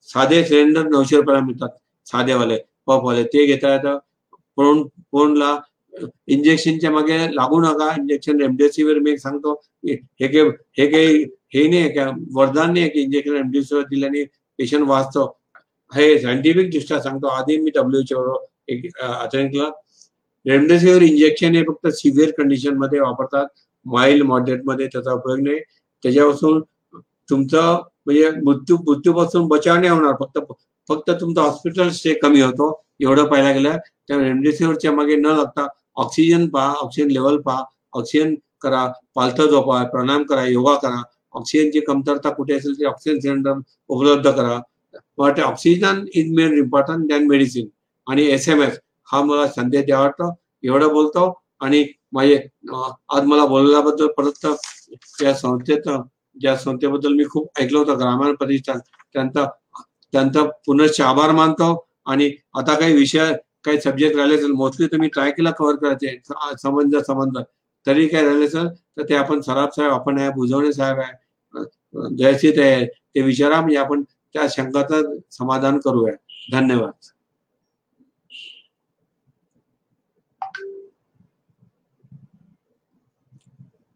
साधे सिलेंडर नऊशे रुपयाला मिळतात. साधेवाले पपवाले ते घेता येतं. फोन फोनला इंजेक्शनच्या मागे लागू नका. इंजेक्शन रेमडेसिवीर मी एक सांगतो. हे हे काही हे काही हे नाही आहे का वरदान नाही आहे की इंजेक्शन रेमडेसिवीर दिल्याने पेशंट वाचतो. हे सायंटिफिक दृष्ट्या सांगतो आधी मी डब्ल्यूएचओ एक अटेंड केला. रेमडेसिवीर इंजेक्शन हे फक्त सिव्हिअर कंडिशनमध्ये वापरतात. माइल्ड मॉडरेटमध्ये त्याचा उपयोग नाही. त्याच्यापासून तुमचं म्हणजे मृत्यू मृत्यूपासून बचाव नाही होणार. फक्त फक्त तुमचा हॉस्पिटल स्टे कमी होतो. एवढं पाहायला गेलं त्या रेमडेसिवीरच्या मागे न लागता ऑक्सिजन पहा ऑक्सिजन लेवल पहा ऑक्सिजन करा पालथं झोपा प्राणायाम करा योगा करा. ऑक्सिजनची कमतरता कुठे असेल ते ऑक्सिजन सिलेंडर उपलब्ध करा. But oxygen is main important than medicine आणि एस एम एस हा मला संदेश द्यावा वाटतो. एवढं बोलतो. आणि माझे आज मला बोलल्याबद्दल परत त्या संस्थेत ज्या संस्थेबद्दल मी खूप ऐकलं होतं ग्रामीण प्रतिष्ठान त्यांचा त्यांचा पुनश्च आभार मानतो. आणि आता काही विषय काही सब्जेक्ट राहिले असेल मोस्टली तुम्ही ट्राय केला कव्हर करायचे समज संबंध संबंध. तरी काय राहिले असेल तर ते आपण सराफ साहेब आपण आहे बुजवणे साहेब आहे. जयसित आहे ते विचारा म्हणजे आपण त्या शंकाचं समाधान करूया धन्यवाद।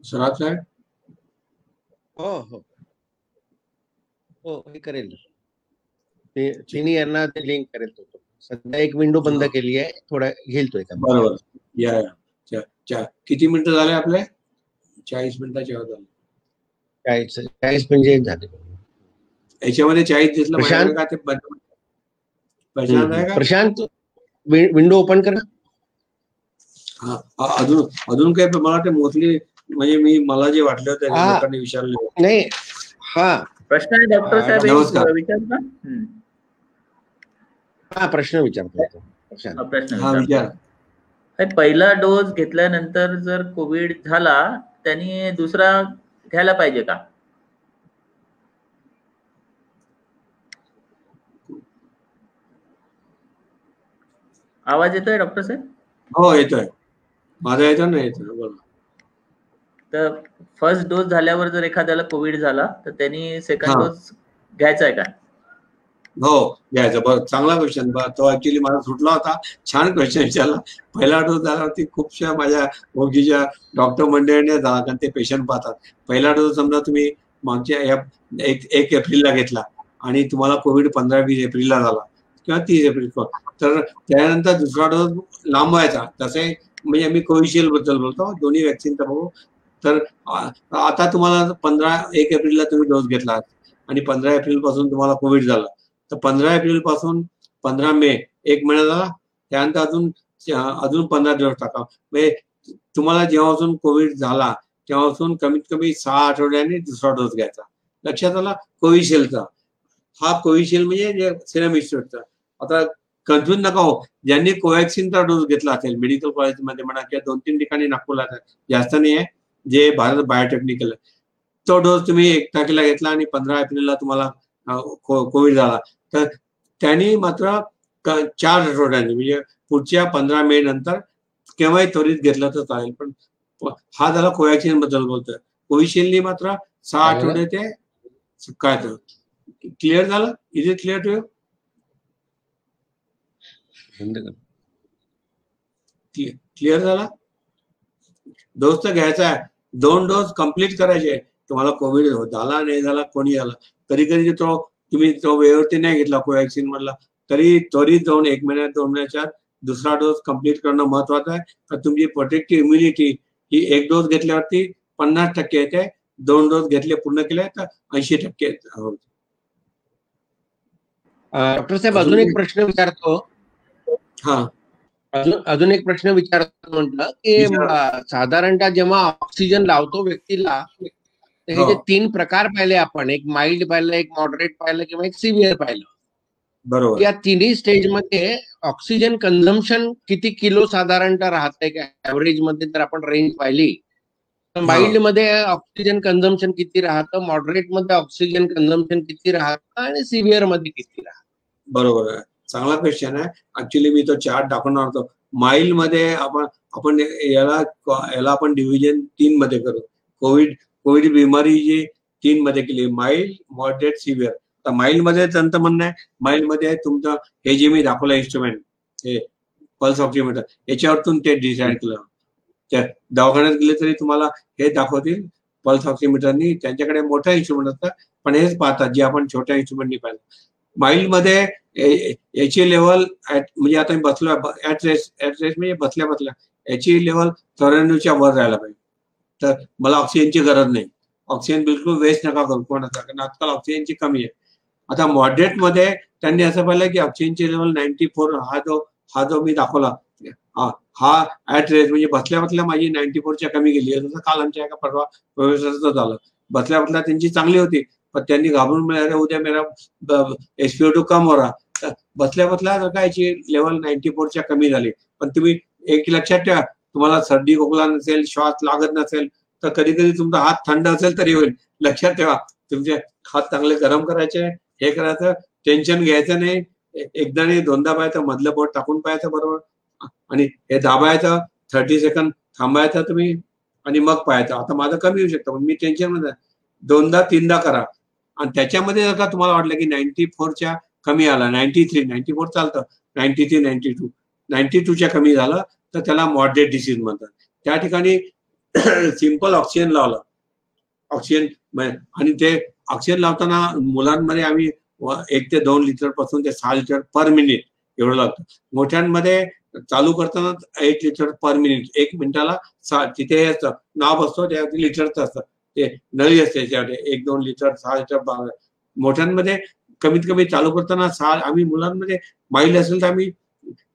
सराफ साहेब हो हो। हो हे करेल। ते तिन्ही यांना ते लिंक करेल तो तो. सध्या एक विंडो बंद. केली आहे थोडा घेईल तो एका बरोबर. या या. चा- चा- किती मिनिटं झाले आपले? चाळीस मिनिटाच्या चाळीस चाळीस म्हणजे एक झाले. याच्यामध्ये चाळीस दिसलं प्रशांत? माझ्याकडे का ते बंद- प्रशांत आहे का? प्रशांत वि- विंडो ओपन कर हा अ- अजून अजून काही मला वाटतं मोस्टली म्हणजे मी मला जे वाटलं ते हा. लोकांनी विचारले नाही. हा. प्रश्न आहे डॉक्टर साहेब. हा प्रश्न विचारतो. प्रशांत. हा प्रश्न हा विचारतो. विचार. हे पहिला डोस घेतल्यानंतर जर कोविड झाला त्यांनी दुसरा घ्यायला पाहिजे का? आवाज येतोय डॉक्टर साहेब? हो येतोय. माझा येतो ना येतोय बरोबर तर फर्स्ट डोस झाल्यावर जर एखाद्याला कोविड झाला तर त्यांनी सेकंड हा. डोस घ्यायचा आहे का? हो घ्यायचं. बरं चांगला क्वेश्चन तो ऍक्च्युली मला सुटला होता. छान क्वेश्चन विचारला. पहिला डोस झाल्यावरती खूपशा माझ्या ओळखीच्या डॉक्टर मंडळीने झाला कारण ते पेशंट पाहतात. पहिला डोस समजा तुम्ही मागच्या या एक एक एप्रिलला घेतला आणि तुम्हाला कोविड पंधरा वीस एप्रिलला झाला. किंवा तीस एप्रिल तर त्यानंतर दुसरा डोस लांबवायचा तसे म्हणजे मी कोविशिल्डबद्दल बोलतो. दोन्ही व्हॅक्सिनचा बघू. तर आता तुम्हाला पंधरा एक एप्रिलला तुम्ही डोस घेतला आणि पंधरा एप्रिलपासून तुम्हाला कोविड झाला. तर पंधरा एप्रिलपासून पंधरा मे एक महिना झाला. त्यानंतर अजून अजून पंधरा दिवस टाका म्हणजे तुम्हाला जेव्हापासून कोविड झाला तेव्हापासून कमीत कमी सहा आठवड्यांनी दुसरा डोस घ्यायचा. लक्षात आला? कोविशिल्डचा. हा कोविशिल्ड म्हणजे सिरम इन्स्टिट्यूटचा. आता कन्फ्युज नका हो. ज्यांनी कोवॅक्सिनचा डोस घेतला असेल मेडिकल कॉलेजमध्ये म्हणा किंवा दोन तीन ठिकाणी नागपूरला जास्त नाही आहे जे भारत बायोटेक्निकल तो डोस तुम्ही एक तारखेला घेतला आणि पंधरा एप्रिलला तुम्हाला कोविड झाला. तर त्यांनी मात्र चार आठवड्यांनी म्हणजे पुढच्या पंधरा मे नंतर केव्हाही त्वरित घेतलं तर चालेल. पण हा झाला कोवॅक्सिनबद्दल बोलतोय. कोविशिल्डनी मात्र सहा? आठवडे ते काय क्लिअर झालं? इज इट क्लिअर टू बंद कर. क्लिअर झाला? डोस तर घ्यायचा आहे. दोन डोस कंप्लीट करायचे तुम्हाला कोविड झाला नाही झाला कोणी झाला. कधी कधी तो तुम्ही तो वेळेवरती नाही घेतला कोवॅक्सिन मधला. तरी त्वरित जाऊन एक महिन्यात दोन महिन्याच्या दुसरा डोस कंप्लीट करणं महत्वाचं आहे. तर तुमची प्रोटेक्टिव्ह इम्युनिटी ही एक डोस घेतल्यावरती पन्नास टक्के येते. दोन डोस घेतले पूर्ण केले तर ऐंशी टक्के डॉक्टर साहेब अजून एक प्रश्न विचारतो. हा। अजून अजून एक प्रश्न विचारतो म्हटलं की साधारणतः जेव्हा ऑक्सिजन लावतो व्यक्तीला हे जे तीन प्रकार पाहिले आपण एक माइल्ड पाहिलं एक मॉडरेट पाहिलं किंवा एक सिव्हिअर पाहिलं. बरोबर. या तिन्ही स्टेज मध्ये ऑक्सिजन कन्झम्पशन किती किलो साधारणतः राहते का? ऍव्हरेज मध्ये जर आपण रेंज पाहिली. माइल्ड मध्ये ऑक्सिजन कन्झम्पशन किती राहतं? मॉडरेट मध्ये ऑक्सिजन कन्झम्पशन किती राहतं? आणि सिव्हिअर मध्ये किती राहतं? बरोबर आहे. चांगला क्वेश्चन आहे. ऍक्च्युली मी तो चार्ट दाखवणार होतो. माईल मध्ये आपण आपण याला याला आपण डिव्हिजन तीन मध्ये करू. कोविड कोविड बिमारी जी तीन मध्ये केली. माइल्ड मॉडरेट सिव्हिअर तर माइल्डमध्ये त्यांचं म्हणणं आहे माइल्डमध्ये तुमचं हे जे मी दाखवलं इन्स्ट्रुमेंट हे पल्स ऑक्सिमीटर याच्यावरतून ते डिसाईड केलं. त्या दवाखान्यात गेले तरी तुम्हाला हे दाखवतील पल्स ऑक्सिमीटरनी त्यांच्याकडे मोठा इन्स्ट्रुमेंट असतं. पण हेच पाहतात जे आपण छोट्या इन्स्ट्रुमेंटनी पाहिलं. माइल्डमध्ये याची लेवल म्हणजे आता मी बसलो ऍट रेस ऍट म्हणजे बसल्या बसल्या याची लेवल चौऱ्याण्णवच्या वर राहायला पाहिजे. तर मला ऑक्सिजनची गरज नाही. ऑक्सिजन बिलकुल वेस्ट नका करू कोणाचा कारण आजकाल ऑक्सिजनची कमी आहे. आता मॉडरेटमध्ये त्यांनी असं पाहिलं की ऑक्सिजनची लेवल नाईन्टी फोर हा जो हा जो मी दाखवला हा हा ऍट रेस म्हणजे बसल्या बसल्या माझी नाईन्टी फोरच्या कमी गेली. जसं काल आमच्या एका परवा प्रोफेसरचं झालं. बसल्या बसल्या त्यांची चांगली होती. पण त्यांनी घाबरून मिळाले उद्या मेरा एसपीओ टू कम हो रहा. तर बसल्या बसल्या जर का याची लेवल नाईन्टी फोरच्या कमी झाली. पण तुम्ही एक लक्षात ठेवा तुम्हाला सर्दी खोकला नसेल श्वास लागत नसेल तर कधी कधी तुमचा हात थंड असेल तरी होईल. लक्षात ठेवा तुमचे हात चांगले गरम करायचे हे करायचं टेन्शन घ्यायचं नाही. एकदा नाही दोनदा पाहायचं मधलं बोट टाकून पाहायचं बरोबर. आणि हे दाबायचं थर्टी सेकंद थांबायचं तुम्ही आणि मग पाहायचं. आता माझं कमी होऊ शकतं पण मी टेन्शनमध्ये दोनदा तीनदा करा. आणि त्याच्यामध्ये जर का तुम्हाला वाटलं की नाईन्टी फोरच्या कमी आला नाईन्टी थ्री नाईन्टी फोर चालतं ninety three ninety two ninety टूच्या कमी झालं तर त्याला मॉडरेट डिसीज म्हणतात. त्या ठिकाणी सिंपल ऑक्सिजन लावलं. ऑक्सिजन आणि ते ऑक्सिजन लावताना मुलांमध्ये आम्ही एक ते दोन लिटरपासून ते सहा लिटर पर मिनिट एवढं लागतं. मोठ्यांमध्ये चालू करताना एक लिटर पर मिनिट एक मिनिटाला तिथे असतं नाव असतो त्या लिटरचं असतं. ते नळी असते त्याच्यामध्ये एक दोन लिटर सहा लिटर मोठ्यांमध्ये कमीत कमी चालू करताना सहा आम्ही मुलांमध्ये माईल असेल तर आम्ही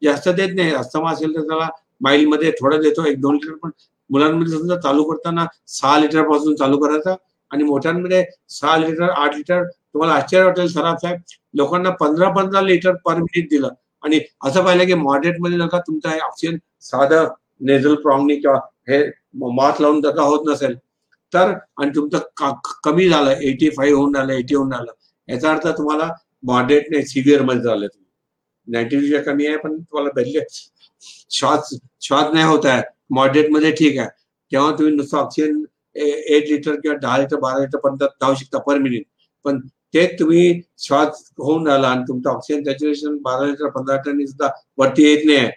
जास्त देत नाही. अस्थमा असेल तर त्याला माईल मध्ये थोडं देतो एक दोन लिटर. पण मुलांमध्ये समजा चालू करताना सहा लिटरपासून चालू करायचं आणि मोठ्यांमध्ये सहा लिटर आठ लिटर. तुम्हाला आश्चर्य वाटेल सराफ साहेब लोकांना पंधरा पंधरा लिटर पर मिनिट दिलं. आणि असं पाहिलं की मॉडरेटमध्ये जर का तुमचं हे ऑक्सिजन साधं नेझल प्रॉंगनी किंवा हे मास लावून जर का होत नसेल. तर आणि तुमचं का- कमी झालं एटी फाईव्ह होऊन आलं एटी होऊन आलं याचा अर्थ तुम्हाला मॉडरेट नाही सिव्हिअरमध्ये झालं तुम्ही. नाईन्टी कमी आहे पण तुम्हाला भेटले श्वास श्वास नाही होत आहे. मॉडरेटमध्ये ठीक आहे. तेव्हा तुम्ही नुसतं ऑक्सिजन एट लिटर किंवा दहा लिटर बारा लिटर पर्यंत धावू शकता पर मिनिट पण ते तुम्ही श्वास होऊन राहिला आणि तुमचं ऑक्सिजन सॅच्युरेशन बारा लिटर पंधरा लिटरनी सुद्धा वरती येत नाही.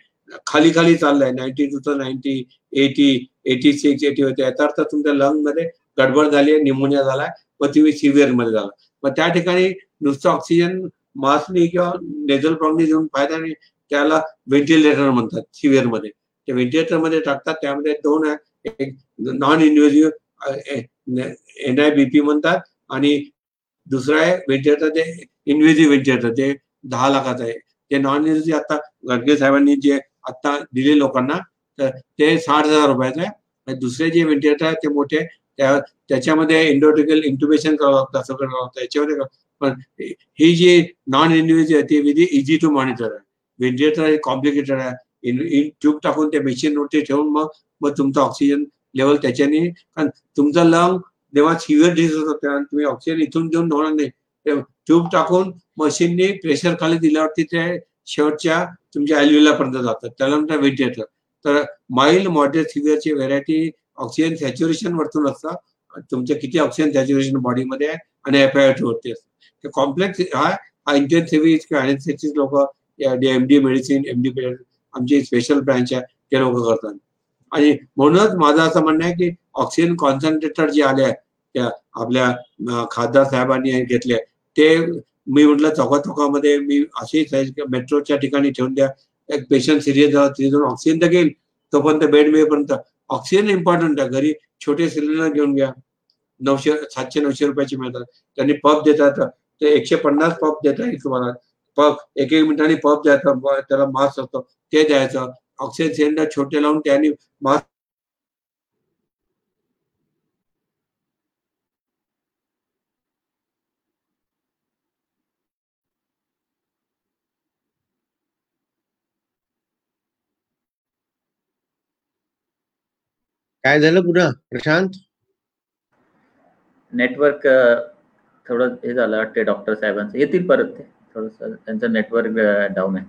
खाली खाली चाललंय. नाईन्टी टू तर ninety eighty eighty six eighty होते याचा अर्थ तुमच्या लंगमध्ये गडबड झाली आहे निमोनिया झालाय व तुम्ही सिव्हिअरमध्ये झाला मग त्या ठिकाणी नुसतं ऑक्सिजन मास्कनी किंवा नेझल प्रॉंगनी देऊन फायदा नाही त्याला व्हेंटिलेटर म्हणतात सिव्हिअरमध्ये ते व्हेंटिलेटरमध्ये टाकतात त्यामध्ये दोन आहे एक non invasive N I BP म्हणतात आणि दुसरं आहे व्हेंटिलेटर ते इन्व्हेजिव्ह व्हेंटिलेटर ते दहा लाखाचं आहे ते नॉन इन्व्हेजिव्ह आता गाडगे साहेबांनी जे आता दिले लोकांना तर ते साठ हजार रुपयाचं आहे. दुसरे जे व्हेंटिलेटर आहे ते मोठे त्या त्याच्यामध्ये इंडोटिकल इंट्युबेशन करावं लागतं असं करावं लागतं याच्यामध्ये पण ही जी नॉन इन्व्हेजिव्ह आहे ती विधी इझी टू मॉनिटर आहे. व्हेंटिलेटर हे कॉम्प्लिकेटेड आहे. इन इन ट्यूब टाकून ते मशीनवरती ठेवून मग मग तुमचा ऑक्सिजन लेवल त्याच्याने कारण तुमचं लंग जेव्हा सिव्हिअर डिसीज होतो त्या तुम्ही ऑक्सिजन इथून देऊन होणार नाही. ट्यूब टाकून मशीनने प्रेशर खाली दिल्यावरती ते शेवटच्या तुमच्या पर्यंत जातात त्याला व्हेंटिलेटर तर माइल्ड मॉडरेट सिव्हिअरची व्हेरायटी ऑक्सिजन सॅच्युरेशन वरतून असतं. तुमचं किती ऑक्सिजन सॅच्युरेशन बॉडीमध्ये आहे आणि एफआयटी वरती असतं. कॉम्प्लेक्स हा हा इंटेन्सिव्ह किंवा लोक M D medicine M D आमची स्पेशल ब्रँच आहे ते लोक करतात. आणि म्हणूनच माझं असं म्हणणं आहे की ऑक्सिजन कॉन्सन्ट्रेटर जे आले आहे त्या आपल्या खासदार साहेबांनी घेतले ते मी म्हटलं चौका चौकामध्ये मी अशी मेट्रोच्या ठिकाणी ठेवून द्या. एक पेशंट सिरियस झाला तिथून ऑक्सिजन तर घेईल. तोपर्यंत बेड मिळेपर्यंत ऑक्सिजन इम्पॉर्टंट आहे. घरी छोटे सिलेंडर घेऊन घ्या. नऊशे सातशे नऊशे रुपयाचे मिळतात. त्यांनी पप देतात. ते एकशे पन्नास पप येईल तुम्हाला. पप एक एक मिनिटांनी पप द्यायचा. त्याला मास्क असतो. ते द्यायचं. ऑक्सिजन सिलेंडर छोटे लावून त्यांनी मास्क काय झालं पुन्हा प्रशांत? नेटवर्क थोडं हे झालं वाटते डॉक्टर साहेबांचं. येतील परत ते. थोडस त्यांचं नेटवर्क डाऊन आहे.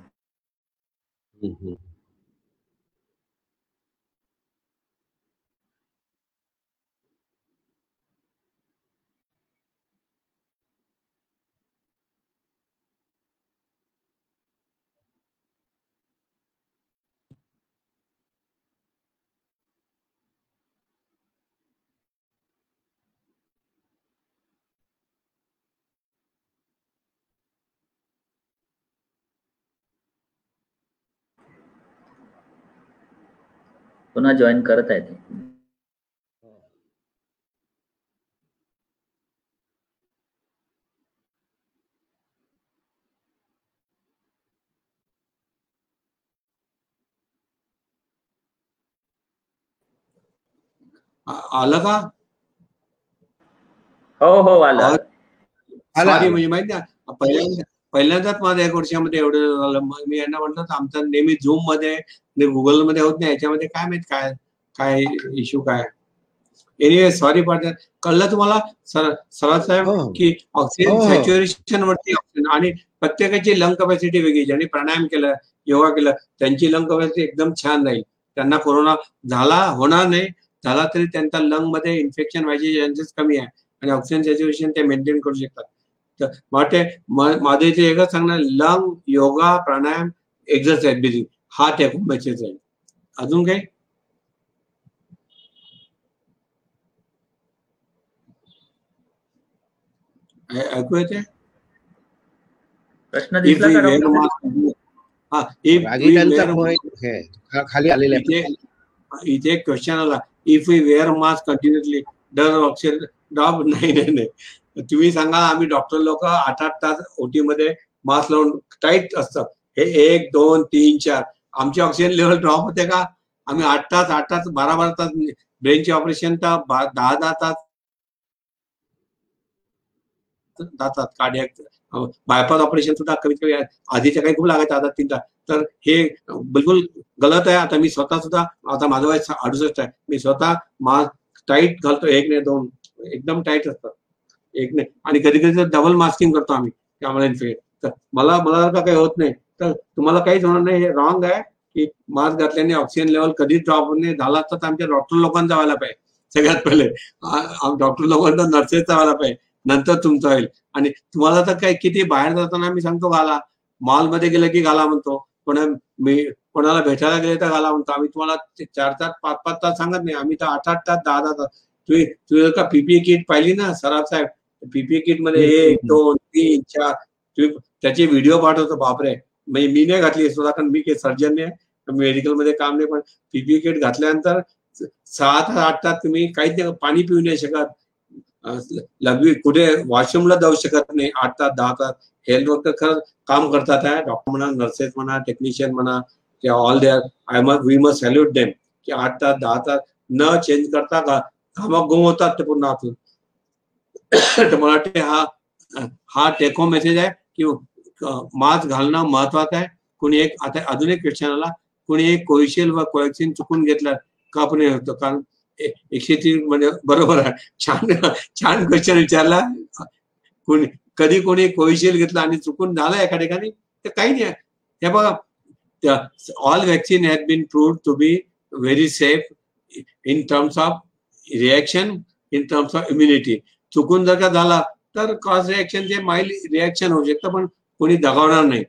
पुन्हा जॉईन करत आहे ते आ- आलं का? हो हो आलं. आला. म्हणजे माहिती पहिल्यांदा पहिल्यांदाच माझं एक वर्षामध्ये एवढं झालं मग मी यांना म्हटलं आमचा नेहमी झूममध्ये गुगलमध्ये होत नाही याच्यामध्ये काय माहीत काय काय इश्यू काय? एनिवे सॉरी पार्टनर कळलं तुम्हाला? सर सराज साहेब हो. की ऑक्सिजन हो. सॅच्युरेशन वरती ऑक्सिजन आणि प्रत्येकाची लंग कपॅसिटी वेगळी ज्यांनी प्राणायाम केलं योगा केलं त्यांची लंग कपॅसिटी एकदम छान राहील. त्यांना कोरोना झाला होणार नाही झाला तरी त्यांच्या लंगमध्ये इन्फेक्शन व्हायचे चान्सेस कमी आहे. आणि ऑक्सिजन सॅच्युरेशन ते मेंटेन करू शकतात. तर वाटते माझं इथे एकच सांगणार lung yoga pranayama exercise breathing हा ते खूप मेसेज आहे अजून ऐ- ऐकू येते प्रश्न दिसला का डॉक्टर हा खाली आलेला इथे इथे एक क्वेश्चन आला. If we wear mask continuously the oxygen drop नाही नाही नाही. तुम्ही सांगा आम्ही डॉक्टर लोक आठ आठ तास ओटी मध्ये मास्क लावून टाईट असतं. हे एक दोन तीन चार. आमची ऑक्सिजन लेवल ड्रॉप होते का? आम्ही आठ तास आठ तास बारा बारा तास ब्रेनचे ऑपरेशन तर दहा दहा तास जातात कार्डियक बायपास ऑपरेशन सुद्धा कमीत कमी आधीच्या काही खूप लागायचं आता तीन तर हे बिलकुल गलत आहे. आता मी स्वतः सुद्धा आता माझं वय अडुसष्ट आहे. मी स्वतः मास्क टाईट घालतो. एक नाही दोन. एकदम टाईट असतात एक नाही. आणि कधी कधी तर डबल मास्किंग करतो आम्ही. त्यामुळे तर मला मला का काही होत नाही. तर तुम्हाला काहीच होणार नाही. हे रॉंग आहे की मास्क घातल्याने ऑक्सिजन लेवल कधीच ड्रॉप नाही. झाला तर आमच्या डॉक्टर लोकांचा व्हायला पाहिजे. सगळ्यात पहिले. डॉक्टर लोकांना नर्सेसचा व्हायला पाहिजे. नंतर तुमचं होईल. आणि तुम्हाला तर काय किती बाहेर जाताना मी सांगतो घाला. मॉलमध्ये गेलं की घाला म्हणतो. पण मी कोणाला भेटायला गेले तर घाला म्हणतो. आम्ही तुम्हाला चार तास पाच पाच तास सांगत नाही. आम्ही तर आठ आठ तास दहा दहा तास. तुम्ही तुम्ही जर का पीपीए किट पाहिली ना सराफ साहेब पीपीए किटमध्ये एक दोन तीन चार. तुम्ही त्याचे व्हिडिओ पाठवतो. बापरे. म्हणजे मी नाही घातली स्वतः कारण मी काही सर्जन नाही मेडिकलमध्ये काम नाही पण पीपीए किट घातल्यानंतर सहा तास आठ तास तुम्ही काहीच नाही पाणी पिऊ नाही शकत. लघवी कुठे वॉशरूमला जाऊ शकत नाही आठ तास दहा तास. हेल्थ वर्कर खरंच काम करतात आहे डॉक्टर म्हणा नर्सेस म्हणा टेक्निशियन म्हणा किंवा all there I must we must salute them की आठ तास दहा तास न चेंज करता का कामात गुम होतात ते पुन्हा आतून. तर मला वाटते हा हा टेक होम मेसेज आहे की मास्क घालणं महत्वाचं आहे. कुणी एक आता अजून एक क्वेश्चन आला कुणी एक कोविशिल्ड व कोवॅक्सिन चुकून घेतलं का पण होतं? कारण एकशे तीन म्हणजे बरोबर आहे. छान छान क्वेश्चन विचारला. कोणी कधी कोणी कोविशिल्ड घेतला आणि चुकून झालं एका ठिकाणी? तर काही नाही. हे बघा all vaccine has been prove to be very safe in terms of reaction in terms of immunity चुकून जर का झाला तर कॉज रिॲक्शन जे माइल्ड रिॲक्शन होऊ शकतं. पण कोणी दगावणार नाही.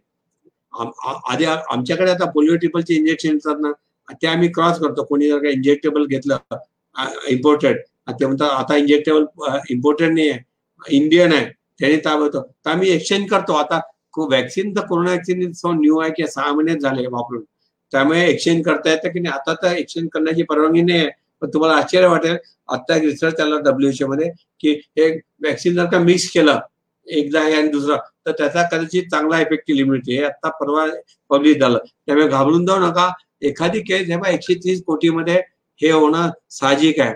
आधी आमच्याकडे आता पोलिओ ट्रिपलचे इंजेक्शन येतात ना ते आम्ही क्रॉस करतो. कोणी जर का इंजेक्टेबल घेतलं इम्पोर्टेड ते म्हणतात आता इंजेक्टेबल इम्पोर्टेड नाही आहे इंडियन आहे त्याने ताबडतो तर आम्ही एक्सचेंज करतो. आता वॅक्सिन तर कोरोना वॅक्सिन न्यू आहे की सहा महिन्यात झाले वापरून. त्यामुळे एक्सचेंज करता येतं की नाही? आता तर एक्सचेंज करण्याची परवानगी नाही आहे पण तुम्हाला आश्चर्य वाटेल आता एक रिसर्च आला डब्ल्यूएचओ मध्ये की हे वॅक्सिन जर का मिक्स केलं एकदा हे आणि दुसरा. तर त्याचा कदाचित चांगला इफेक्ट लिमिट हे आता परवा पब्लिश झालं. त्यामुळे घाबरून जाऊ नका. एखादी केस हे बा एकशे तीस कोटीमध्ये हे होणं साहजिक आहे.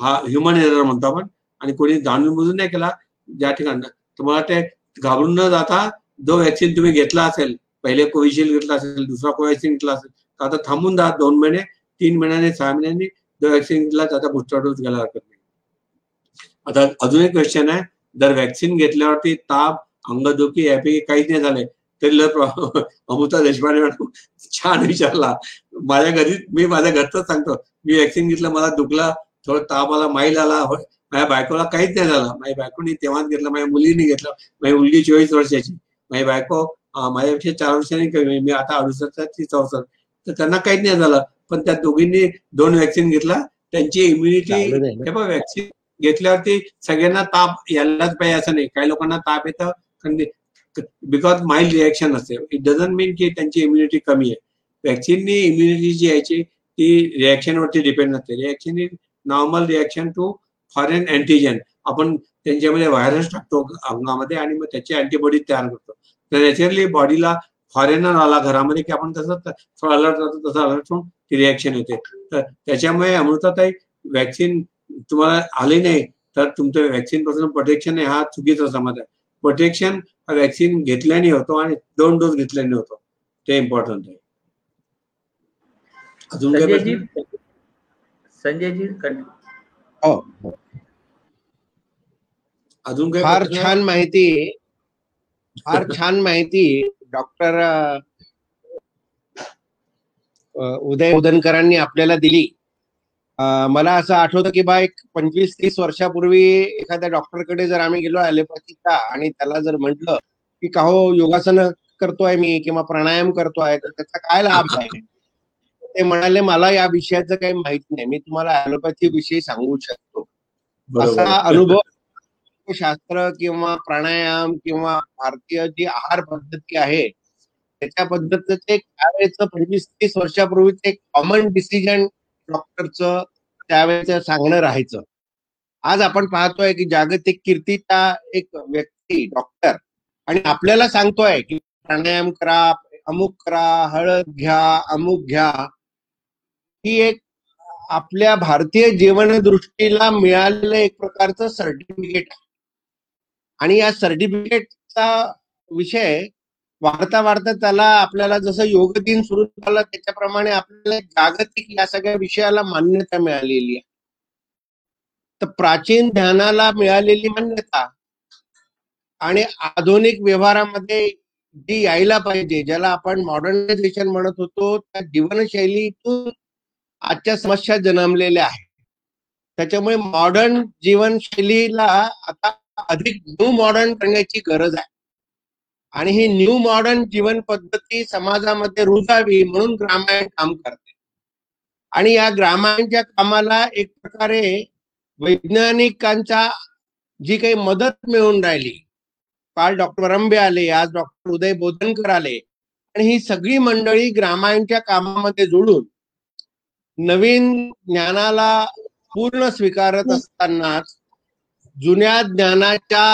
हा ह्युमन एरर म्हणतो आपण. आणि कोणी जाणून बुजून नाही केला ज्या ठिकाणी. तुम्हाला ते घाबरून न जाता जो व्हॅक्सिन तुम्ही घेतला असेल पहिले कोविशिल्ड घेतला असेल दुसरा कोवॅक्सिन घेतला असेल तर आता थांबून जा दोन महिने तीन महिन्याने सहा महिन्यांनी जो व्हॅक्सिन घेतला त्याचा बुस्टर डोस घ्यायला हरकत नाही. आता अजून एक क्वेश्चन आहे. जर वॅक्सिन घेतल्यावरती ताप अंगदुखी यापैकी काहीच नाही झाले तरी अमृता देशपांडे मॅडम छान विचारला. माझ्या घरी मी माझ्या घरच सांगतो. मी वॅक्सिन घेतलं मला दुखला थोडं ताप आला माईल आला माझ्या बायकोला काहीच नाही झालं. माझ्या बायकोनी तेव्हाच घेतलं माझ्या मुलीने घेतलं. माझी मुलगी चोवीस वर्षाची. माझी बायको माझ्यापेक्षा चार वर्षांनी कमी. मी आता अडुसष्टची चौसष्ट. तर त्यांना काहीच नाही झालं. पण त्या दोघींनी दोन वॅक्सिन घेतला. त्यांची इम्युनिटी हे बघ वॅक्सिन घेतल्यावरती सगळ्यांना ताप यायलाच पाहिजे असं नाही. काही लोकांना ताप येतं बिकॉज माइल्ड रिॲक्शन असते. इट डझंट मीन की त्यांची इम्युनिटी कमी आहे. व्हॅक्सिननी इम्युनिटी जी यायची ती रिॲक्शनवरती डिपेंड असते reaction is normal reaction to foreign antigen आपण त्यांच्यामध्ये व्हायरस टाकतो अंगामध्ये आणि मग त्याची अँटीबॉडी तयार करतो. तर नॅचरली बॉडीला फॉरेनर आला घरामध्ये की आपण तसं अलर्ट राहतो तसं अलर्ट होऊन ती रिॲक्शन येते. तर त्याच्यामुळे अमृताताई व्हॅक्सिन तुम्हाला आले नाही तर तुमचं वॅक्सिनपासून प्रोटेक्शन आहे हा चुकीचा समज आहे. प्रोटेक्शन हा वॅक्सिन घेतल्याने होतो आणि दोन डोस घेतल्याने होतो. ते इम्पॉर्टंट आहे. अजून काय संजयजी? हो. अजून काय फार? छान माहिती. फार छान माहिती. डॉक्टर उदय उदनकरांनी आपल्याला दिली. मला असं आठवतं की बा एक पंचवीस तीस वर्षापूर्वी एखाद्या डॉक्टरकडे जर आम्ही गेलो ॲलोपॅथीचा आणि त्याला जर म्हटलं की का हो योगासन करतोय मी किंवा प्राणायाम करतोय तर त्याचा काय लाभ आहे ते म्हणाले मला या विषयाचं काही माहीत नाही. मी तुम्हाला ॲलोपॅथी विषयी सांगू शकतो. असा अनुभव शास्त्र किंवा प्राणायाम किंवा भारतीय जी आहार पद्धती आहे त्याच्या पद्धतीचं त्यावेळेचं पंचवीस तीस वर्षापूर्वीच एक कॉमन डिसिजन डॉक्टरचं त्यावेळेचं सांगणं राहायचं. आज आपण पाहतोय की जागतिक कीर्तीचा एक व्यक्ती डॉक्टर आणि आपल्याला सांगतोय की प्राणायाम करा अमुक करा हळद घ्या अमुक घ्या ही एक आपल्या भारतीय जीवन दृष्टीला मिळालेलं एक प्रकारचं सर्टिफिकेट आहे. आणि या सर्टिफिकेटचा विषय वाढता वाढता त्याला आपल्याला जसं योग दिन सुरू झालं त्याच्याप्रमाणे आपल्याला जागतिक या सगळ्या विषयाला मान्यता मिळालेली आहे. तर प्राचीन ज्ञानाला मिळालेली मान्यता आणि आधुनिक व्यवहारामध्ये जी यायला पाहिजे ज्याला आपण मॉडर्नायझेशन म्हणत होतो त्या जीवनशैलीतून आजच्या समस्या जन्मलेल्या आहेत. त्याच्यामुळे मॉडर्न जीवनशैलीला आता अधिक न्यू मॉडर्न करण्याची गरज आहे. आणि ही न्यू मॉडर्न जीवन पद्धती समाजामध्ये रुजावी म्हणून ग्रामायण काम करते. आणि या ग्रामायणच्या कामाला एक प्रकारे वैज्ञानिकांचा जी काही मदत मिळून राहिली काल डॉक्टर अंबे आले आज डॉक्टर उदय बोधनकर आले आणि ही सगळी मंडळी ग्रामायणच्या कामामध्ये जोडून नवीन ज्ञानाला पूर्ण स्वीकारत असतानाच जुन्या ज्ञानाच्या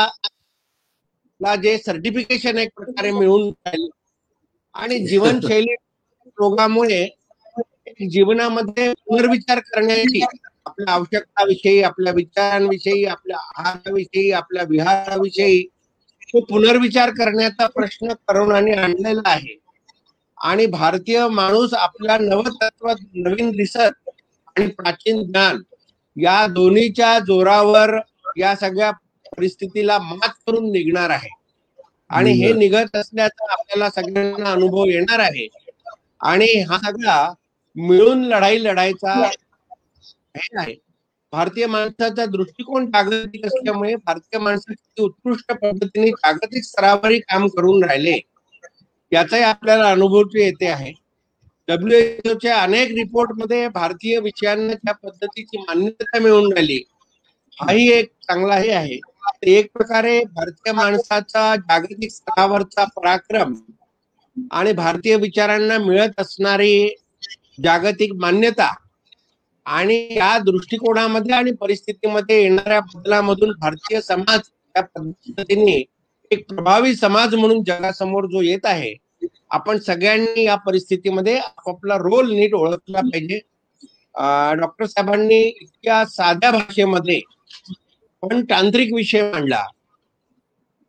ला जे सर्टिफिकेशन एक प्रकारे मिळून राहिले आणि जीवनशैली रोगामुळे जीवनामध्ये पुनर्विचार करण्याची आपल्या आवश्यकताविषयी आपल्या विचारांविषयी आपल्या आहाराविषयी आपल्या विहाराविषयी तो पुनर्विचार करण्याचा प्रश्न तरुणांनी आणलेला आहे. आणि भारतीय माणूस आपल्या नवतत्व नवीन रिसर्च आणि प्राचीन ज्ञान या दोन्हीच्या जोरावर या सगळ्या परिस्थितीला मात करून निघणार आहे. आणि हे निघत असल्याचा आपल्याला सगळ्यांना अनुभव येणार आहे. आणि हा सगळा मिळून लढाई लढायचा हे आहे. भारतीय माणसाचा दृष्टिकोन जागतिक असल्यामुळे भारतीय माणसं किती उत्कृष्ट पद्धतीने जागतिक स्तरावरही काम करून राहिले याचाही आपल्याला अनुभूती येते आहे. डब्ल्यूएचओच्या अनेक रिपोर्टमध्ये भारतीय विषयांना त्या पद्धतीची मान्यता मिळून राहिली. हाही एक चांगला हे आहे. एक प्रकारे भारतीय माणसाचा जागतिक स्तरावरचा पराक्रम आणि भारतीय विचारांना मिळत असणारी जागतिक मान्यता आणि या दृष्टिकोनामध्ये आणि परिस्थितीमध्ये येणाऱ्या बदलामधून भारतीय समाज त्या पद्धतीने एक प्रभावी समाज म्हणून जगासमोर जो येत आहे आपण सगळ्यांनी या परिस्थितीमध्ये आपापला रोल नीट ओळखला पाहिजे. डॉक्टर साहेबांनी इतक्या साध्या भाषेमध्ये पण तांत्रिक विषय मांडला.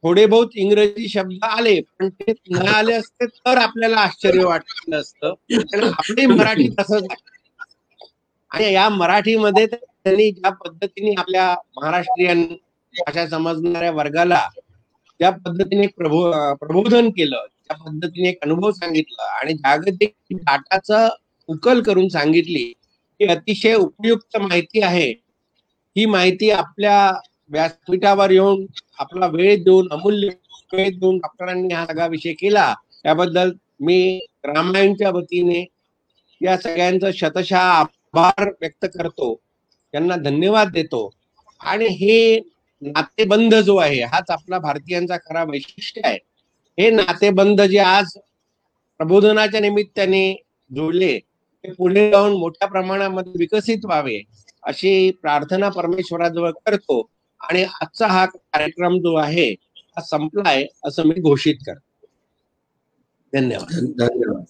थोडे बहुत इंग्रजी शब्द आले पण ते न आले असते तर आपल्याला आश्चर्य वाटलं असतं. आपली मराठी तसंच आणि या मराठीमध्ये त्यांनी ज्या पद्धतीने आपल्या महाराष्ट्रीयन भाषा समजणाऱ्या वर्गाला ज्या पद्धतीने प्रबो प्रबोधन केलं त्या पद्धतीने एक अनुभव सांगितला आणि जागतिक डाटाचा उकल करून सांगितली ही अतिशय उपयुक्त माहिती आहे. ही माहिती आपल्या व्यासपीठावर येऊन आपला वेळ देऊन अमूल्य वेळ देऊन डॉक्टरांनी हा सगळा विषय केला. त्याबद्दल मी रामायणच्या वतीने या सगळ्यांचं शतशः आभार व्यक्त करतो. त्यांना धन्यवाद देतो. आणि हे नातेबंध जो आहे हाच आपला भारतीयांचा खरा वैशिष्ट्य आहे. हे नातेबंध जे आज प्रबोधनाच्या निमित्ताने जोडले ते पुढे जाऊन मोठ्या प्रमाणामध्ये विकसित व्हावे. अशी प्रार्थना परमेश्वराजवळ करतो. आणि आजचा हा कार्यक्रम जो आहे हा संपलाय असं मी घोषित करतो. धन्यवाद. धन्यवाद.